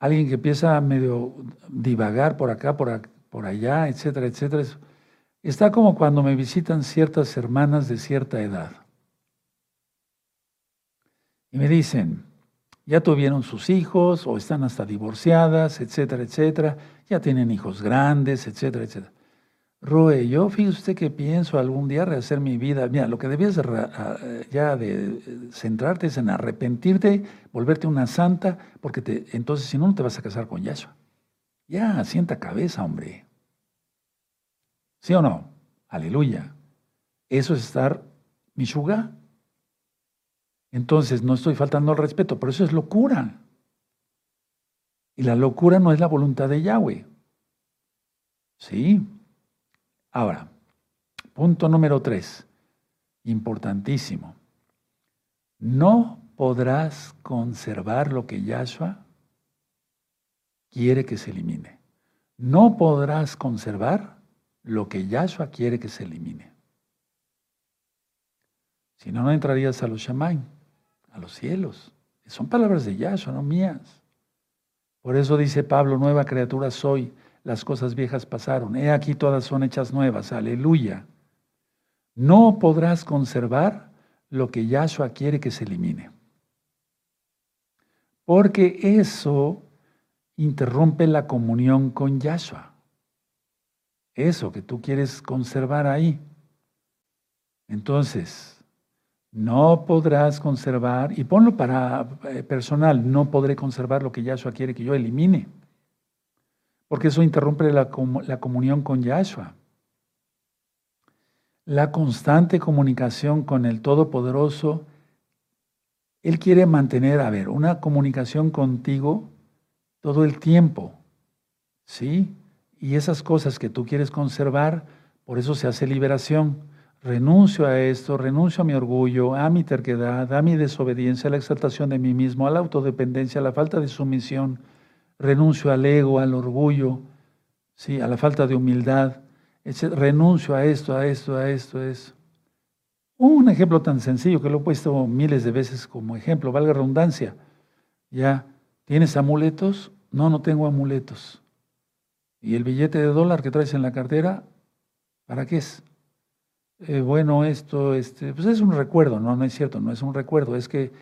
Alguien que empieza a medio divagar por acá, por, por allá, etcétera, etcétera. Está como cuando me visitan ciertas hermanas de cierta edad. Y me dicen, ya tuvieron sus hijos o están hasta divorciadas, etcétera, etcétera, ya tienen hijos grandes, etcétera, etcétera. Roe, yo fíjese usted que pienso algún día rehacer mi vida. Mira, lo que debías ya de centrarte es en arrepentirte, volverte una santa, porque te, entonces si no, no te vas a casar con Yahshua. Ya, sienta cabeza, hombre. ¿Sí o no? Aleluya. Eso es estar mishuga. Entonces, no estoy faltando al respeto, pero eso es locura. Y la locura no es la voluntad de Yahweh. ¿Sí? Ahora, punto número tres, importantísimo. No podrás conservar lo que Yahshua quiere que se elimine. No podrás conservar lo que Yahshua quiere que se elimine. Si no, no entrarías a los Shamaim a los cielos. Son palabras de Yahshua, no mías. Por eso dice Pablo, nueva criatura soy, las cosas viejas pasaron, he aquí todas son hechas nuevas, aleluya. No podrás conservar lo que Yahshua quiere que se elimine. Porque eso interrumpe la comunión con Yahshua. Eso que tú quieres conservar ahí. Entonces, no podrás conservar, y ponlo para eh, personal, no podré conservar lo que Yahshua quiere que yo elimine, porque eso interrumpe la, la comunión con Yahshua. la constante comunicación con el Todopoderoso, Él quiere mantener, a ver, una comunicación contigo todo el tiempo, ¿sí? Y esas cosas que tú quieres conservar, por eso se hace liberación. Renuncio a esto, renuncio a mi orgullo, a mi terquedad, a mi desobediencia, a la exaltación de mí mismo, a la autodependencia, a la falta de sumisión. Renuncio al ego, al orgullo, ¿sí? a la falta de humildad renuncio a esto, a esto, a esto, a. Un ejemplo tan sencillo que lo he puesto miles de veces como ejemplo, valga redundancia. Ya, ¿tienes amuletos? No, no tengo amuletos. ¿Y el billete de dólar que traes en la cartera? ¿Para qué es? Eh, bueno, esto este, pues es un recuerdo, no, no es cierto, no es un recuerdo, es que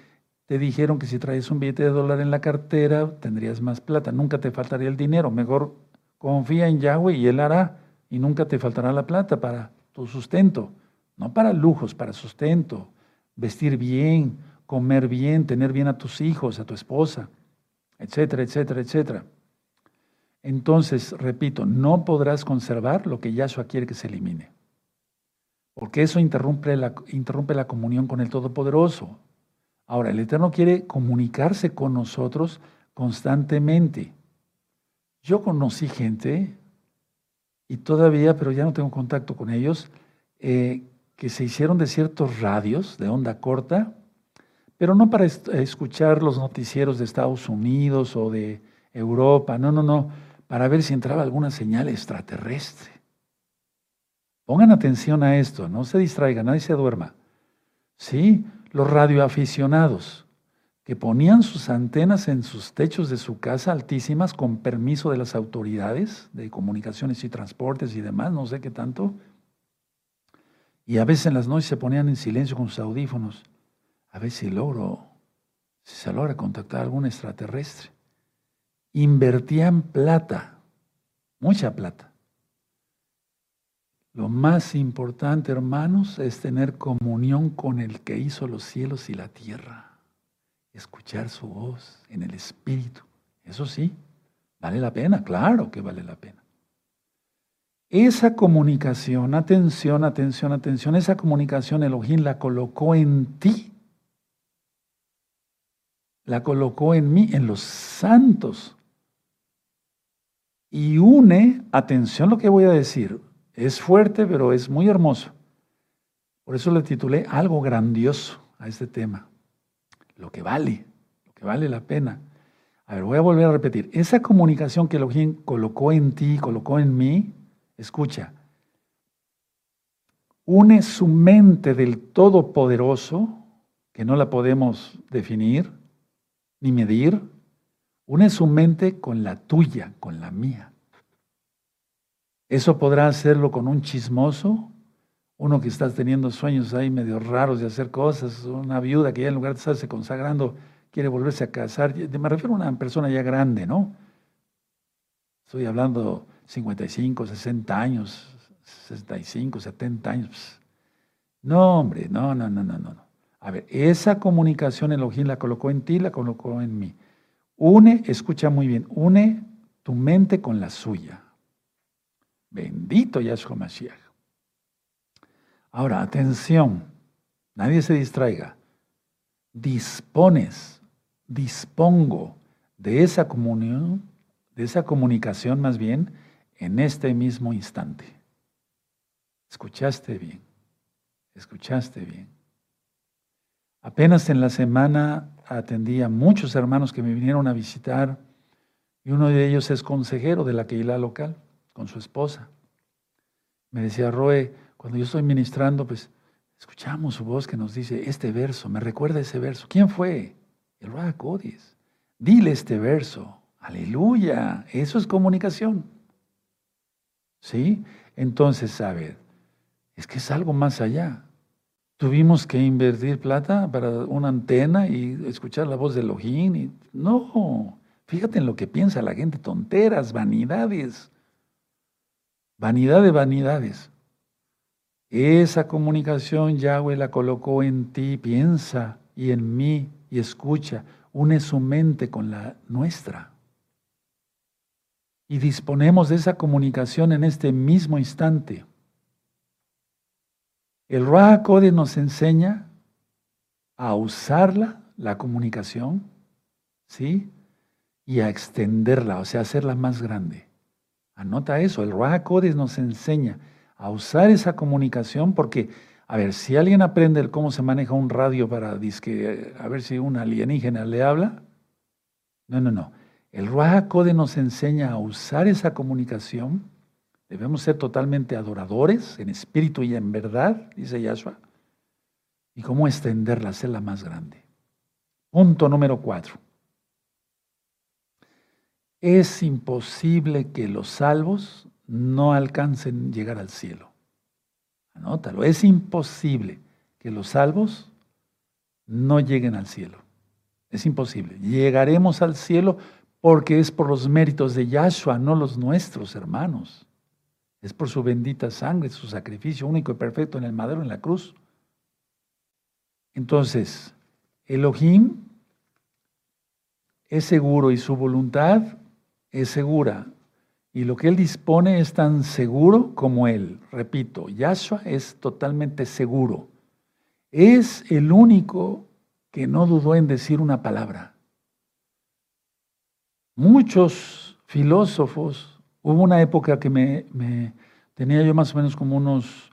te dijeron que si traes un billete de dólar en la cartera tendrías más plata, nunca te faltaría el dinero, mejor confía en Yahweh y Él hará y nunca te faltará la plata para tu sustento, no para lujos, para sustento, vestir bien, comer bien, tener bien a tus hijos, a tu esposa, etcétera, etcétera, etcétera. Entonces, repito, no podrás conservar lo que Yahshua quiere que se elimine, porque eso interrumpe la, interrumpe la comunión con el Todopoderoso. Ahora, el Eterno quiere comunicarse con nosotros constantemente. Yo conocí gente y todavía, pero ya no tengo contacto con ellos, eh, que se hicieron de ciertos radios de onda corta, pero no para escuchar los noticieros de Estados Unidos o de Europa, no, no, no, para ver si entraba alguna señal extraterrestre. Pongan atención a esto, no se distraigan, nadie se duerma. Sí, los radioaficionados que ponían sus antenas en sus techos de su casa altísimas con permiso de las autoridades de comunicaciones y transportes y demás, no sé qué tanto. Y a veces en las noches se ponían en silencio con sus audífonos. A ver si logro, si se logra contactar a algún extraterrestre. Invertían plata, mucha plata. Lo más importante, hermanos, es tener comunión con el que hizo los cielos y la tierra escuchar su voz en el Espíritu. Eso sí, vale la pena, claro que vale la pena. Esa comunicación, atención, atención, atención, esa comunicación Elohim la colocó en ti, la colocó en mí, en los santos. Y une, atención lo que voy a decir, es fuerte, pero es muy hermoso. Por eso le titulé algo grandioso a este tema lo que vale, lo que vale la pena. A ver, voy a volver a repetir. Esa comunicación que Elohim colocó en ti, colocó en mí, escucha, une su mente del Todopoderoso, que no la podemos definir ni medir, une su mente con la tuya, con la mía. Eso podrá hacerlo con un chismoso, uno que está teniendo sueños ahí medio raros de hacer cosas, una viuda que ya en lugar de estarse consagrando quiere volverse a casar. Me refiero a una persona ya grande, ¿no? Estoy hablando 55, 60 años, 65, 70 años. No, hombre, no, no, no, no, no. A ver, esa comunicación Elohim la colocó en ti, la colocó en mí. Une, escucha muy bien, une tu mente con la suya. Bendito Yahshua Mashiach. Ahora, atención, nadie se distraiga. Dispones, dispongo de esa comunión, de esa comunicación más bien, en este mismo instante. Escuchaste bien, escuchaste bien. Apenas en la semana atendí a muchos hermanos que me vinieron a visitar y uno de ellos es consejero de la Keila local con su esposa. Me decía, Roe, cuando yo estoy ministrando, pues escuchamos su voz que nos dice este verso, me recuerda ese verso. ¿Quién fue? El Codis. Dile este verso. Aleluya. Eso es comunicación. ¿Sí? Entonces, a ver, es que es algo más allá. Tuvimos que invertir plata para una antena y escuchar la voz de Elohim. No, fíjate en lo que piensa la gente, tonteras, vanidades. Vanidad de vanidades. Esa comunicación Yahweh la colocó en ti, piensa y en mí y escucha, une su mente con la nuestra. Y disponemos de esa comunicación en este mismo instante. El Ruach Code nos enseña a usarla, la comunicación, ¿sí? Y a extenderla, o sea, hacerla más grande. Anota eso, el Ruach Code nos enseña a usar esa comunicación porque, a ver, si alguien aprende cómo se maneja un radio para disque, a ver si un alienígena le habla, no, no, no. El Ruach Code nos enseña a usar esa comunicación. Debemos ser totalmente adoradores en espíritu y en verdad, dice Yahshua y cómo extenderla, hacerla más grande. Punto número cuatro. Es imposible que los salvos no alcancen llegar al cielo. Anótalo, es imposible que los salvos no lleguen al cielo. Es imposible. Llegaremos al cielo porque es por los méritos de Yahshua, no los nuestros hermanos. Es por su bendita sangre, su sacrificio único y perfecto en el madero, en la cruz. Entonces, Elohim es seguro y su voluntad es segura. Y lo que Él dispone es tan seguro como Él. Repito, Yahshua es totalmente seguro. Es el único que no dudó en decir una palabra. Muchos filósofos, hubo una época que me, tenía yo más o menos como unos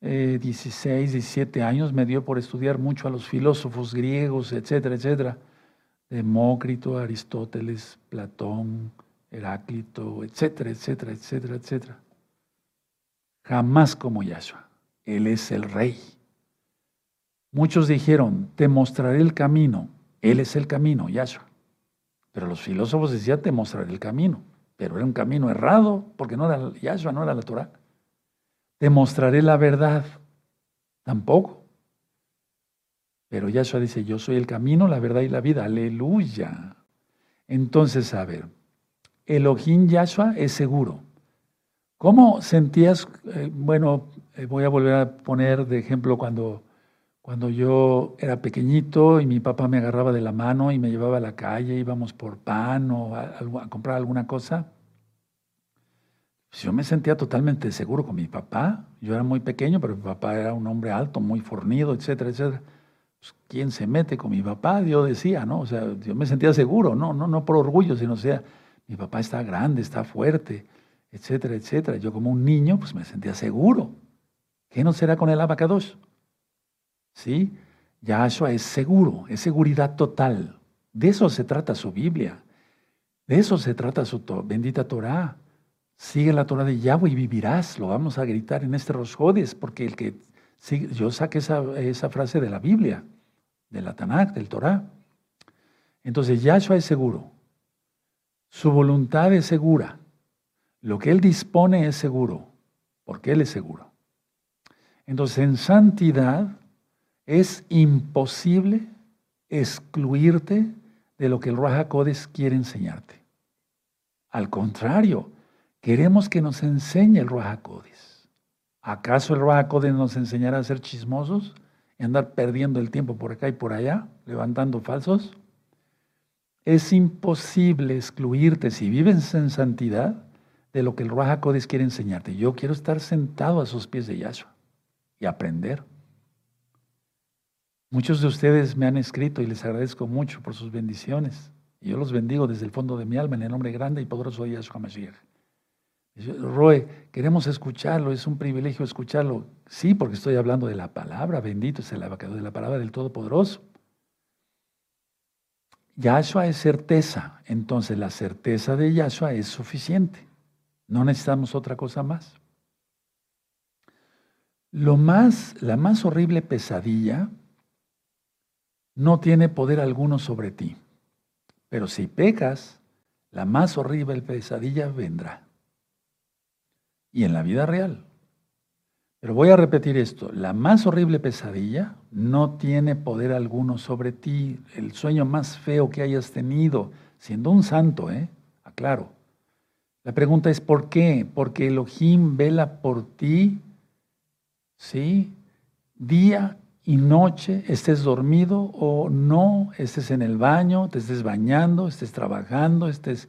16, eh, 17 años, me dio por estudiar mucho a los filósofos griegos, etcétera, etcétera. Demócrito, Aristóteles, Platón, Heráclito, etcétera, etcétera, etcétera, etcétera. Jamás como Yahshua. Él es el rey. Muchos dijeron, te mostraré el camino. Él es el camino, Yahshua. Pero los filósofos decían, te mostraré el camino. Pero era un camino errado, porque no era Yahshua, no era la Torah te mostraré la verdad. Tampoco. Pero Yahshua dice, yo soy el camino, la verdad y la vida. Aleluya. Entonces, a ver, Elohim Yahshua es seguro. ¿Cómo sentías, eh, bueno, eh, voy a volver a poner de ejemplo cuando, cuando yo era pequeñito y mi papá me agarraba de la mano y me llevaba a la calle, íbamos por pan o a comprar alguna cosa? Pues yo me sentía totalmente seguro con mi papá. Yo era muy pequeño, pero mi papá era un hombre alto, muy fornido, etcétera, etcétera. Pues, ¿Quién se mete con mi papá? Yo decía, ¿no? O sea, yo me sentía seguro, no, no, no por orgullo, sino, o sea, mi papá está grande, está fuerte, etcétera, etcétera. Yo como un niño, pues me sentía seguro. ¿Qué no será con el abacados? ¿Sí? Yahshua es seguro, es seguridad total. De eso se trata su Biblia. De eso se trata su bendita Torah. Sigue la Torah de Yahweh y vivirás. Lo vamos a gritar en este Rosjodes, porque el que sigue, yo saqué esa, esa, frase de la Biblia, de la Tanakh, del Torah. Entonces, Yahshua es seguro. Su voluntad es segura. Lo que Él dispone es seguro, porque Él es seguro. Entonces, en santidad es imposible excluirte de lo que el Raja Codes quiere enseñarte. Al contrario, Queremos que nos enseñe el Ruach ¿Acaso el Ruach nos enseñará a ser chismosos y andar perdiendo el tiempo por acá y por allá, levantando falsos? Es imposible excluirte si vives en santidad de lo que el Ruach quiere enseñarte. Yo quiero estar sentado a sus pies de Yahshua y aprender. Muchos de ustedes me han escrito y les agradezco mucho por sus bendiciones. Y yo los bendigo desde el fondo de mi alma en el nombre grande y poderoso de Yahshua Mashiach. Roe, queremos escucharlo, es un privilegio escucharlo. Sí, porque estoy hablando de la palabra, bendito es el abacado de la palabra del Todopoderoso. Yahshua es certeza, entonces la certeza de Yahshua es suficiente. No necesitamos otra cosa más. Lo más, la más horrible pesadilla no tiene poder alguno sobre ti. Pero si pecas, la más horrible pesadilla vendrá y en la vida real. Pero voy a repetir esto, la más horrible pesadilla no tiene poder alguno sobre ti, el sueño más feo que hayas tenido, siendo un santo, ¿eh? Aclaro. La pregunta es ¿por qué? Porque Elohim vela por ti, ¿sí? Día y noche, estés dormido o no, estés en el baño, te estés bañando, estés trabajando, estés...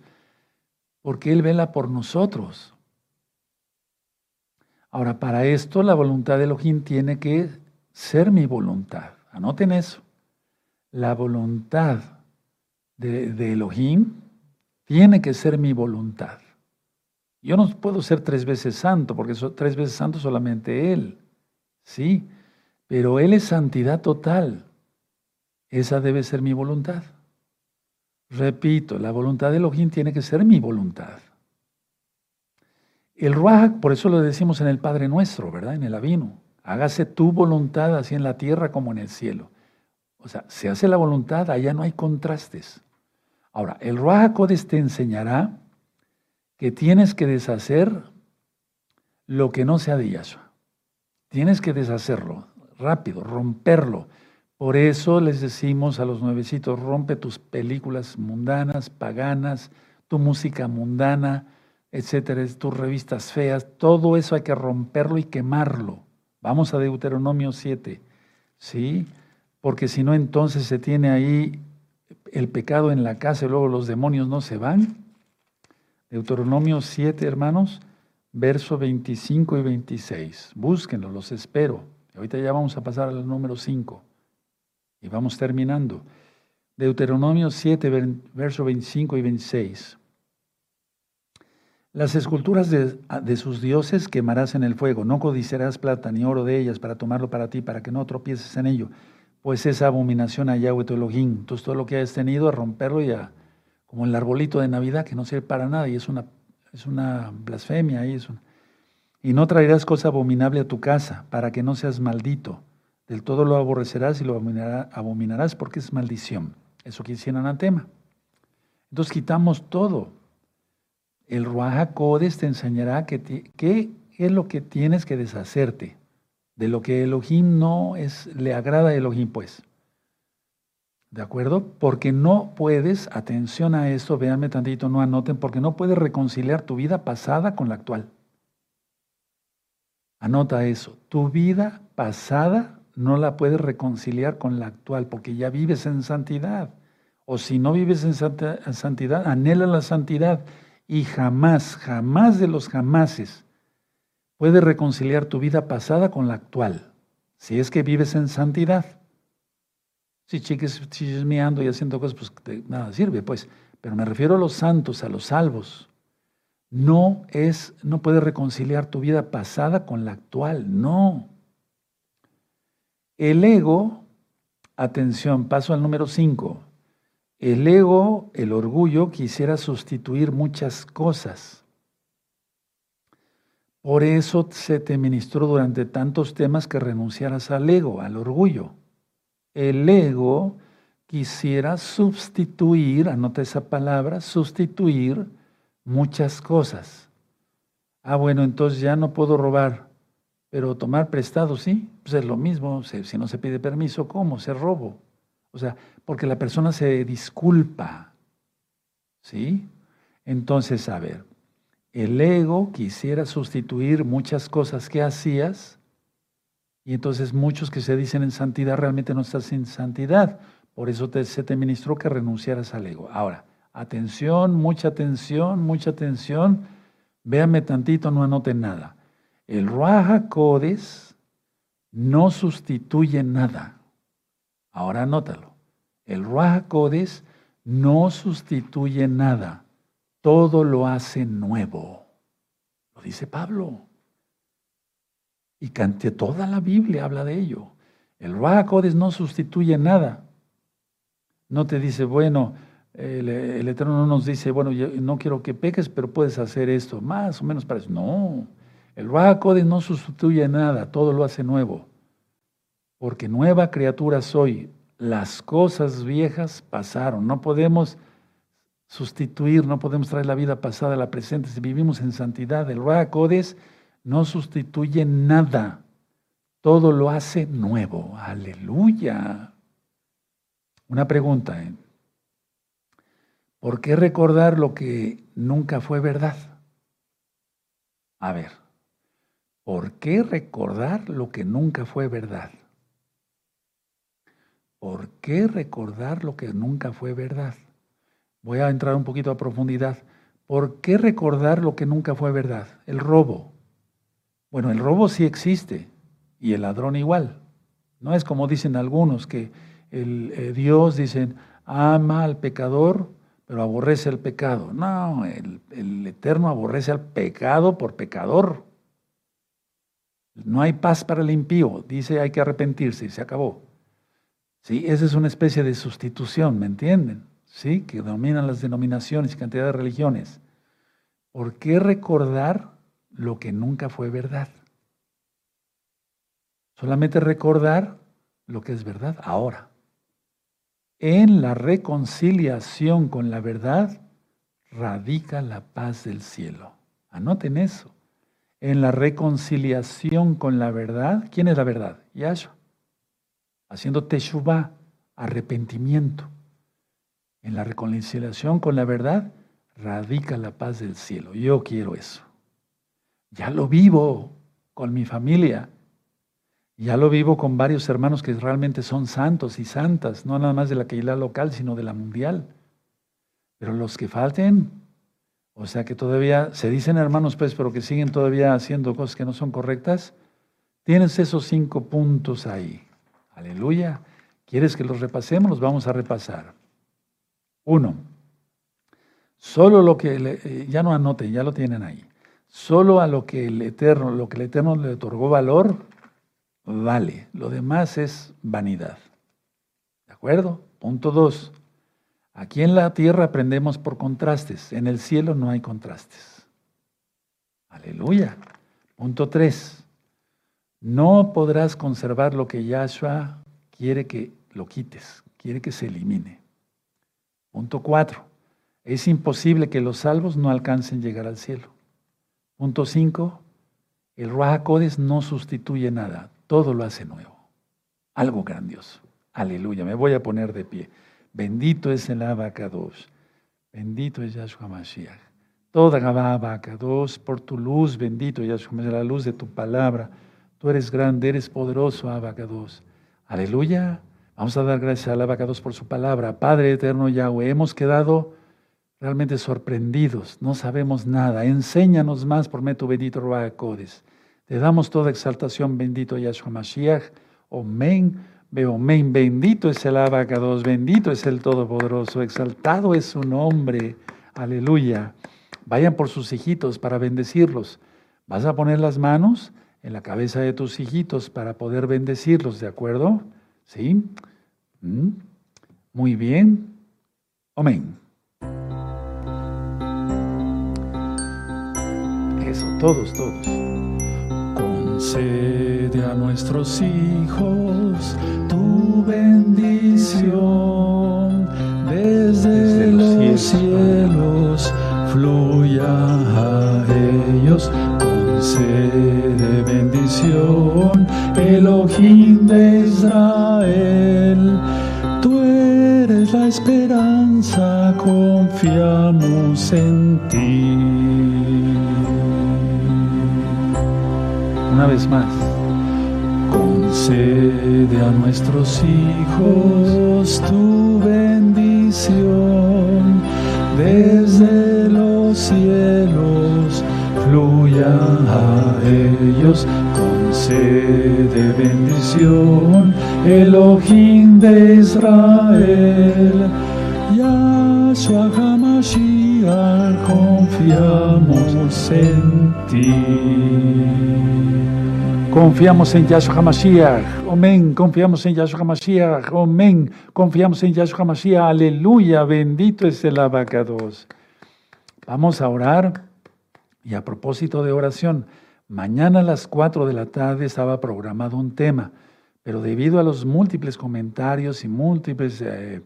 Porque Él vela por nosotros. Ahora, para esto la voluntad de Elohim tiene que ser mi voluntad. Anoten eso. La voluntad de, Elohim tiene que ser mi voluntad. Yo no puedo ser tres veces santo, porque soy tres veces santo solamente Él. Sí, pero Él es santidad total. Esa debe ser mi voluntad. Repito, la voluntad de Elohim tiene que ser mi voluntad. El Ruach, por eso lo decimos en el Padre Nuestro, ¿verdad? En el Avino. Hágase tu voluntad así en la tierra como en el cielo. O sea, se hace la voluntad, allá no hay contrastes. Ahora, el Ruach Codes te enseñará que tienes que deshacer lo que no sea de Yahshua. Tienes que deshacerlo rápido, romperlo. Por eso les decimos a los nuevecitos, rompe tus películas mundanas, paganas, tu música mundana, etcétera, tus revistas feas, todo eso hay que romperlo y quemarlo. Vamos a Deuteronomio 7, ¿sí? Porque si no, entonces se tiene ahí el pecado en la casa y luego los demonios no se van. Deuteronomio 7, hermanos, verso 25 y 26. Búsquenlo, los espero. Ahorita ya vamos a pasar al número 5 y vamos terminando. Deuteronomio 7, verso 25 y 26. Las esculturas de, de, sus dioses quemarás en el fuego, no codiciarás plata ni oro de ellas para tomarlo para ti, para que no tropieces en ello, pues es abominación a Yahweh tu Elohim. Entonces todo lo que hayas tenido, a romperlo y a, como el arbolito de Navidad que no sirve para nada y es una, es una blasfemia. Y, y no traerás cosa abominable a tu casa para que no seas maldito. Del todo lo aborrecerás y lo abominarás porque es maldición. Eso quisiera anatema. Entonces quitamos todo. El Ruaja Codes te enseñará qué es lo que tienes que deshacerte. De lo que Elohim no es, le agrada a Elohim, pues. ¿De acuerdo? Porque no puedes, atención a esto, véanme tantito, no anoten, porque no puedes reconciliar tu vida pasada con la actual. Anota eso, tu vida pasada no la puedes reconciliar con la actual, porque ya vives en santidad. O si no vives en santidad, anhela la santidad y jamás, jamás de los jamases puedes reconciliar tu vida pasada con la actual, si es que vives en santidad. Si chiques chismeando y haciendo cosas, pues nada sirve, pues. Pero me refiero a los santos, a los salvos. No es, no puedes reconciliar tu vida pasada con la actual, no. El ego, atención, paso al número 5. El ego, el orgullo, quisiera sustituir muchas cosas. Por eso se te ministró durante tantos temas que renunciaras al ego, al orgullo el ego quisiera sustituir, anota esa palabra, sustituir muchas cosas. Ah, bueno, entonces ya no puedo robar, pero tomar prestado, sí, pues es lo mismo, si no se pide permiso, ¿cómo? Se robo. O sea, porque la persona se disculpa, ¿sí? Entonces, a ver, el ego quisiera sustituir muchas cosas que hacías y entonces muchos que se dicen en santidad realmente no estás en santidad. Por eso se te ministró que renunciaras al ego. Ahora, atención, mucha atención, mucha atención. Véame tantito, no anoten nada. El Raja Codes no sustituye nada. Ahora anótalo. El Raja Codes no sustituye nada. Todo lo hace nuevo. Lo dice Pablo. Y cante toda la Biblia habla de ello. El Ruach no sustituye nada. No te dice, bueno, el, Eterno no nos dice, bueno, no quiero que peques, pero puedes hacer esto. Más o menos para eso. No, el Ruach no sustituye nada, todo lo hace nuevo. Porque nueva criatura soy. Las cosas viejas pasaron. No podemos sustituir, no podemos traer la vida pasada a la presente si vivimos en santidad. El Ruach no sustituye nada, todo lo hace nuevo. Aleluya. Una pregunta. ¿eh? ¿Por qué recordar lo que nunca fue verdad? A ver, ¿por qué recordar lo que nunca fue verdad? ¿Por qué recordar lo que nunca fue verdad? Voy a entrar un poquito a profundidad. ¿Por qué recordar lo que nunca fue verdad? El robo, Bueno, el robo sí existe y el ladrón igual. No es como dicen algunos que el, eh, Dios dicen ama al pecador, pero aborrece el pecado. No, el, Eterno aborrece al pecado por pecador. No hay paz para el impío. Dice hay que arrepentirse y se acabó. ¿Sí? Esa es una especie de sustitución, ¿me entienden? ¿Sí? Que dominan las denominaciones y cantidad de religiones. ¿Por qué recordar lo que nunca fue verdad? Solamente recordar lo que es verdad ahora. En la reconciliación con la verdad radica la paz del cielo. Anoten eso. En la reconciliación con la verdad, ¿quién es la verdad? Yahshua haciendo teshuvah, arrepentimiento. En la reconciliación con la verdad radica la paz del cielo. Yo quiero eso. Ya lo vivo con mi familia. Ya lo vivo con varios hermanos que realmente son santos y santas, no nada más de la Keilah local, sino de la mundial. Pero los que falten, o sea que todavía se dicen hermanos, pues, pero que siguen todavía haciendo cosas que no son correctas, tienes esos cinco puntos ahí. Aleluya. ¿Quieres que los repasemos? Los vamos a repasar. Uno, solo lo que, eh, ya no anoten, ya lo tienen ahí. Solo a lo que el Eterno, lo que el Eterno le otorgó valor, vale. Lo demás es vanidad. ¿De acuerdo? Punto dos. Aquí en la tierra aprendemos por contrastes. En el cielo no hay contrastes. Aleluya. Punto tres. No podrás conservar lo que Yahshua quiere que lo quites, quiere que se elimine. Punto cuatro. Es imposible que los salvos no alcancen llegar al cielo. Punto cinco. El Ruach no sustituye nada, todo lo hace nuevo. Algo grandioso. Aleluya, me voy a poner de pie. Bendito es el Abacados. Bendito es Yahshua Mashiach. Toda Abacados, por tu luz, bendito Yahshua Mashiach, la luz de tu palabra. Tú eres grande, eres poderoso, Abacados. Aleluya. Vamos a dar gracias al Abacados por su palabra. Padre eterno Yahweh, hemos quedado realmente sorprendidos. No sabemos nada. Enséñanos más por medio bendito Ruacodes. Te damos toda exaltación, bendito Yahshua Mashiach. Omen. Bendito es el Abacados. Bendito es el Todopoderoso. Exaltado es su nombre. Aleluya. Vayan por sus hijitos para bendecirlos. Vas a poner las manos en la cabeza de tus hijitos para poder bendecirlos, ¿de acuerdo? ¿Sí? ¿Mm? Muy bien. Amén. Eso, todos, todos. Concede a nuestros hijos tu bendición desde, los, cielos, fluya a ellos de bendición, Elohim de Israel. Tú eres la esperanza, confiamos en ti. Una vez más, concede a nuestros hijos tu bendición desde los cielos fluya a ellos, concede bendición, Elohim de Israel. Yahshua HaMashiach, confiamos en ti. Confiamos en Yahshua HaMashiach, amén. Confiamos en Yahshua HaMashiach, amén. Confiamos en Yahshua HaMashiach, aleluya. Bendito es el abacados. Vamos a orar. Y a propósito de oración, mañana a las 4 de la tarde estaba programado un tema, pero debido a los múltiples comentarios y múltiples eh,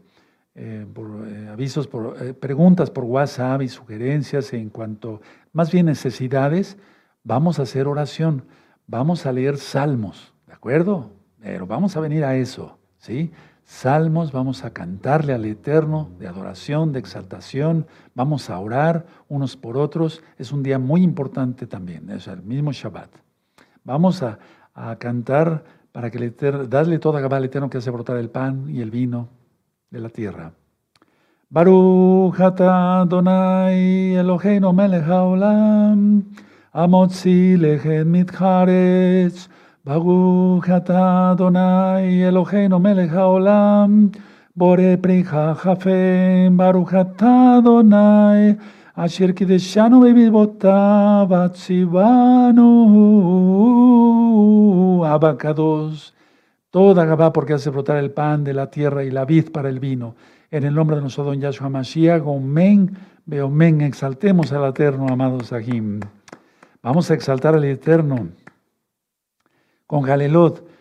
eh, eh, avisos, por, preguntas por WhatsApp y sugerencias en cuanto, más bien necesidades, vamos a hacer oración, vamos a leer salmos, ¿de acuerdo? Pero vamos a venir a eso, ¿sí? salmos, vamos a cantarle al Eterno de adoración, de exaltación, vamos a orar unos por otros. Es un día muy importante también, es el mismo Shabbat. Vamos a, cantar para que el Eterno, darle toda Gabá al Eterno que hace brotar el pan y el vino de la tierra. Baruch atah Adonai Eloheinu melech המוציא לחם מתחרץ, ברוך אתה אדוני אלוהינו מלך העולם, בורא פריחה חפם, ברוך אתה אדוני, אשר קידשנו במצוותיו וציוונו, abacados. Toda Gabá porque hace brotar el pan de la tierra y la vid para el vino. En el nombre de nuestro don Yahshua Mashiach, Omen, Beomen, exaltemos al Eterno, amados Sahim. Vamos a exaltar al Eterno con Galelot.